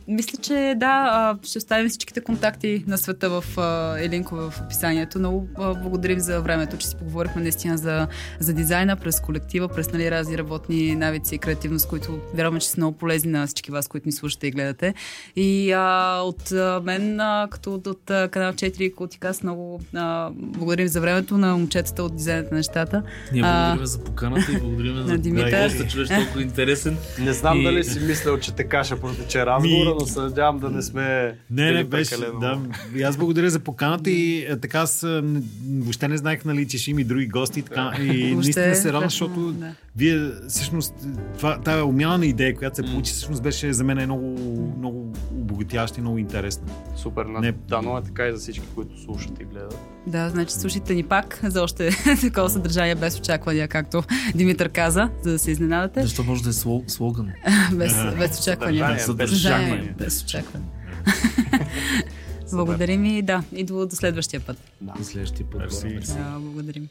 мисля, че да, ще оставим всичките контакти на света в а, Елинкове в описанието. Много благодарим за времето, че си поговорихме наистина за, за дизайна през колектива, през нали, разни работни навици и креативност, които вярваме, че са много полезни на всички вас, които ни слушате и гледате. И а, от мен, а, като от, от канал 4 Култикас, много а, благодарим за времето на момчетата от дизайната на нещата. Ние благодарим а, за поканата и благодарим за Димитър. Да, човек толкова интересен. Не знам и... дали си мислял, че така ще протече разговора, Ми... но се надявам да не сме. Не, не, беше. Да, и аз благодаря за поканата и е, така аз въобще не знаех, нали, че ще има и други гости. Така, и наистина се радвам, защото да. Вие всъщност това, тази умяна на идея, която се получи, всъщност беше за мен много, много обогатяваща и много интересна. Супер, не... дано е така и за всички, които слушат и гледат. Да, значи слушайте ни пак за още такова съдържание без очаквания, както Димитър каза, за да се изненадате. Защо може да е слоган? без, без очаквания. Съдържание. Без очаквания. Благодарим и да, и до, до следващия път. Да. До следващия път. Да, благодарим.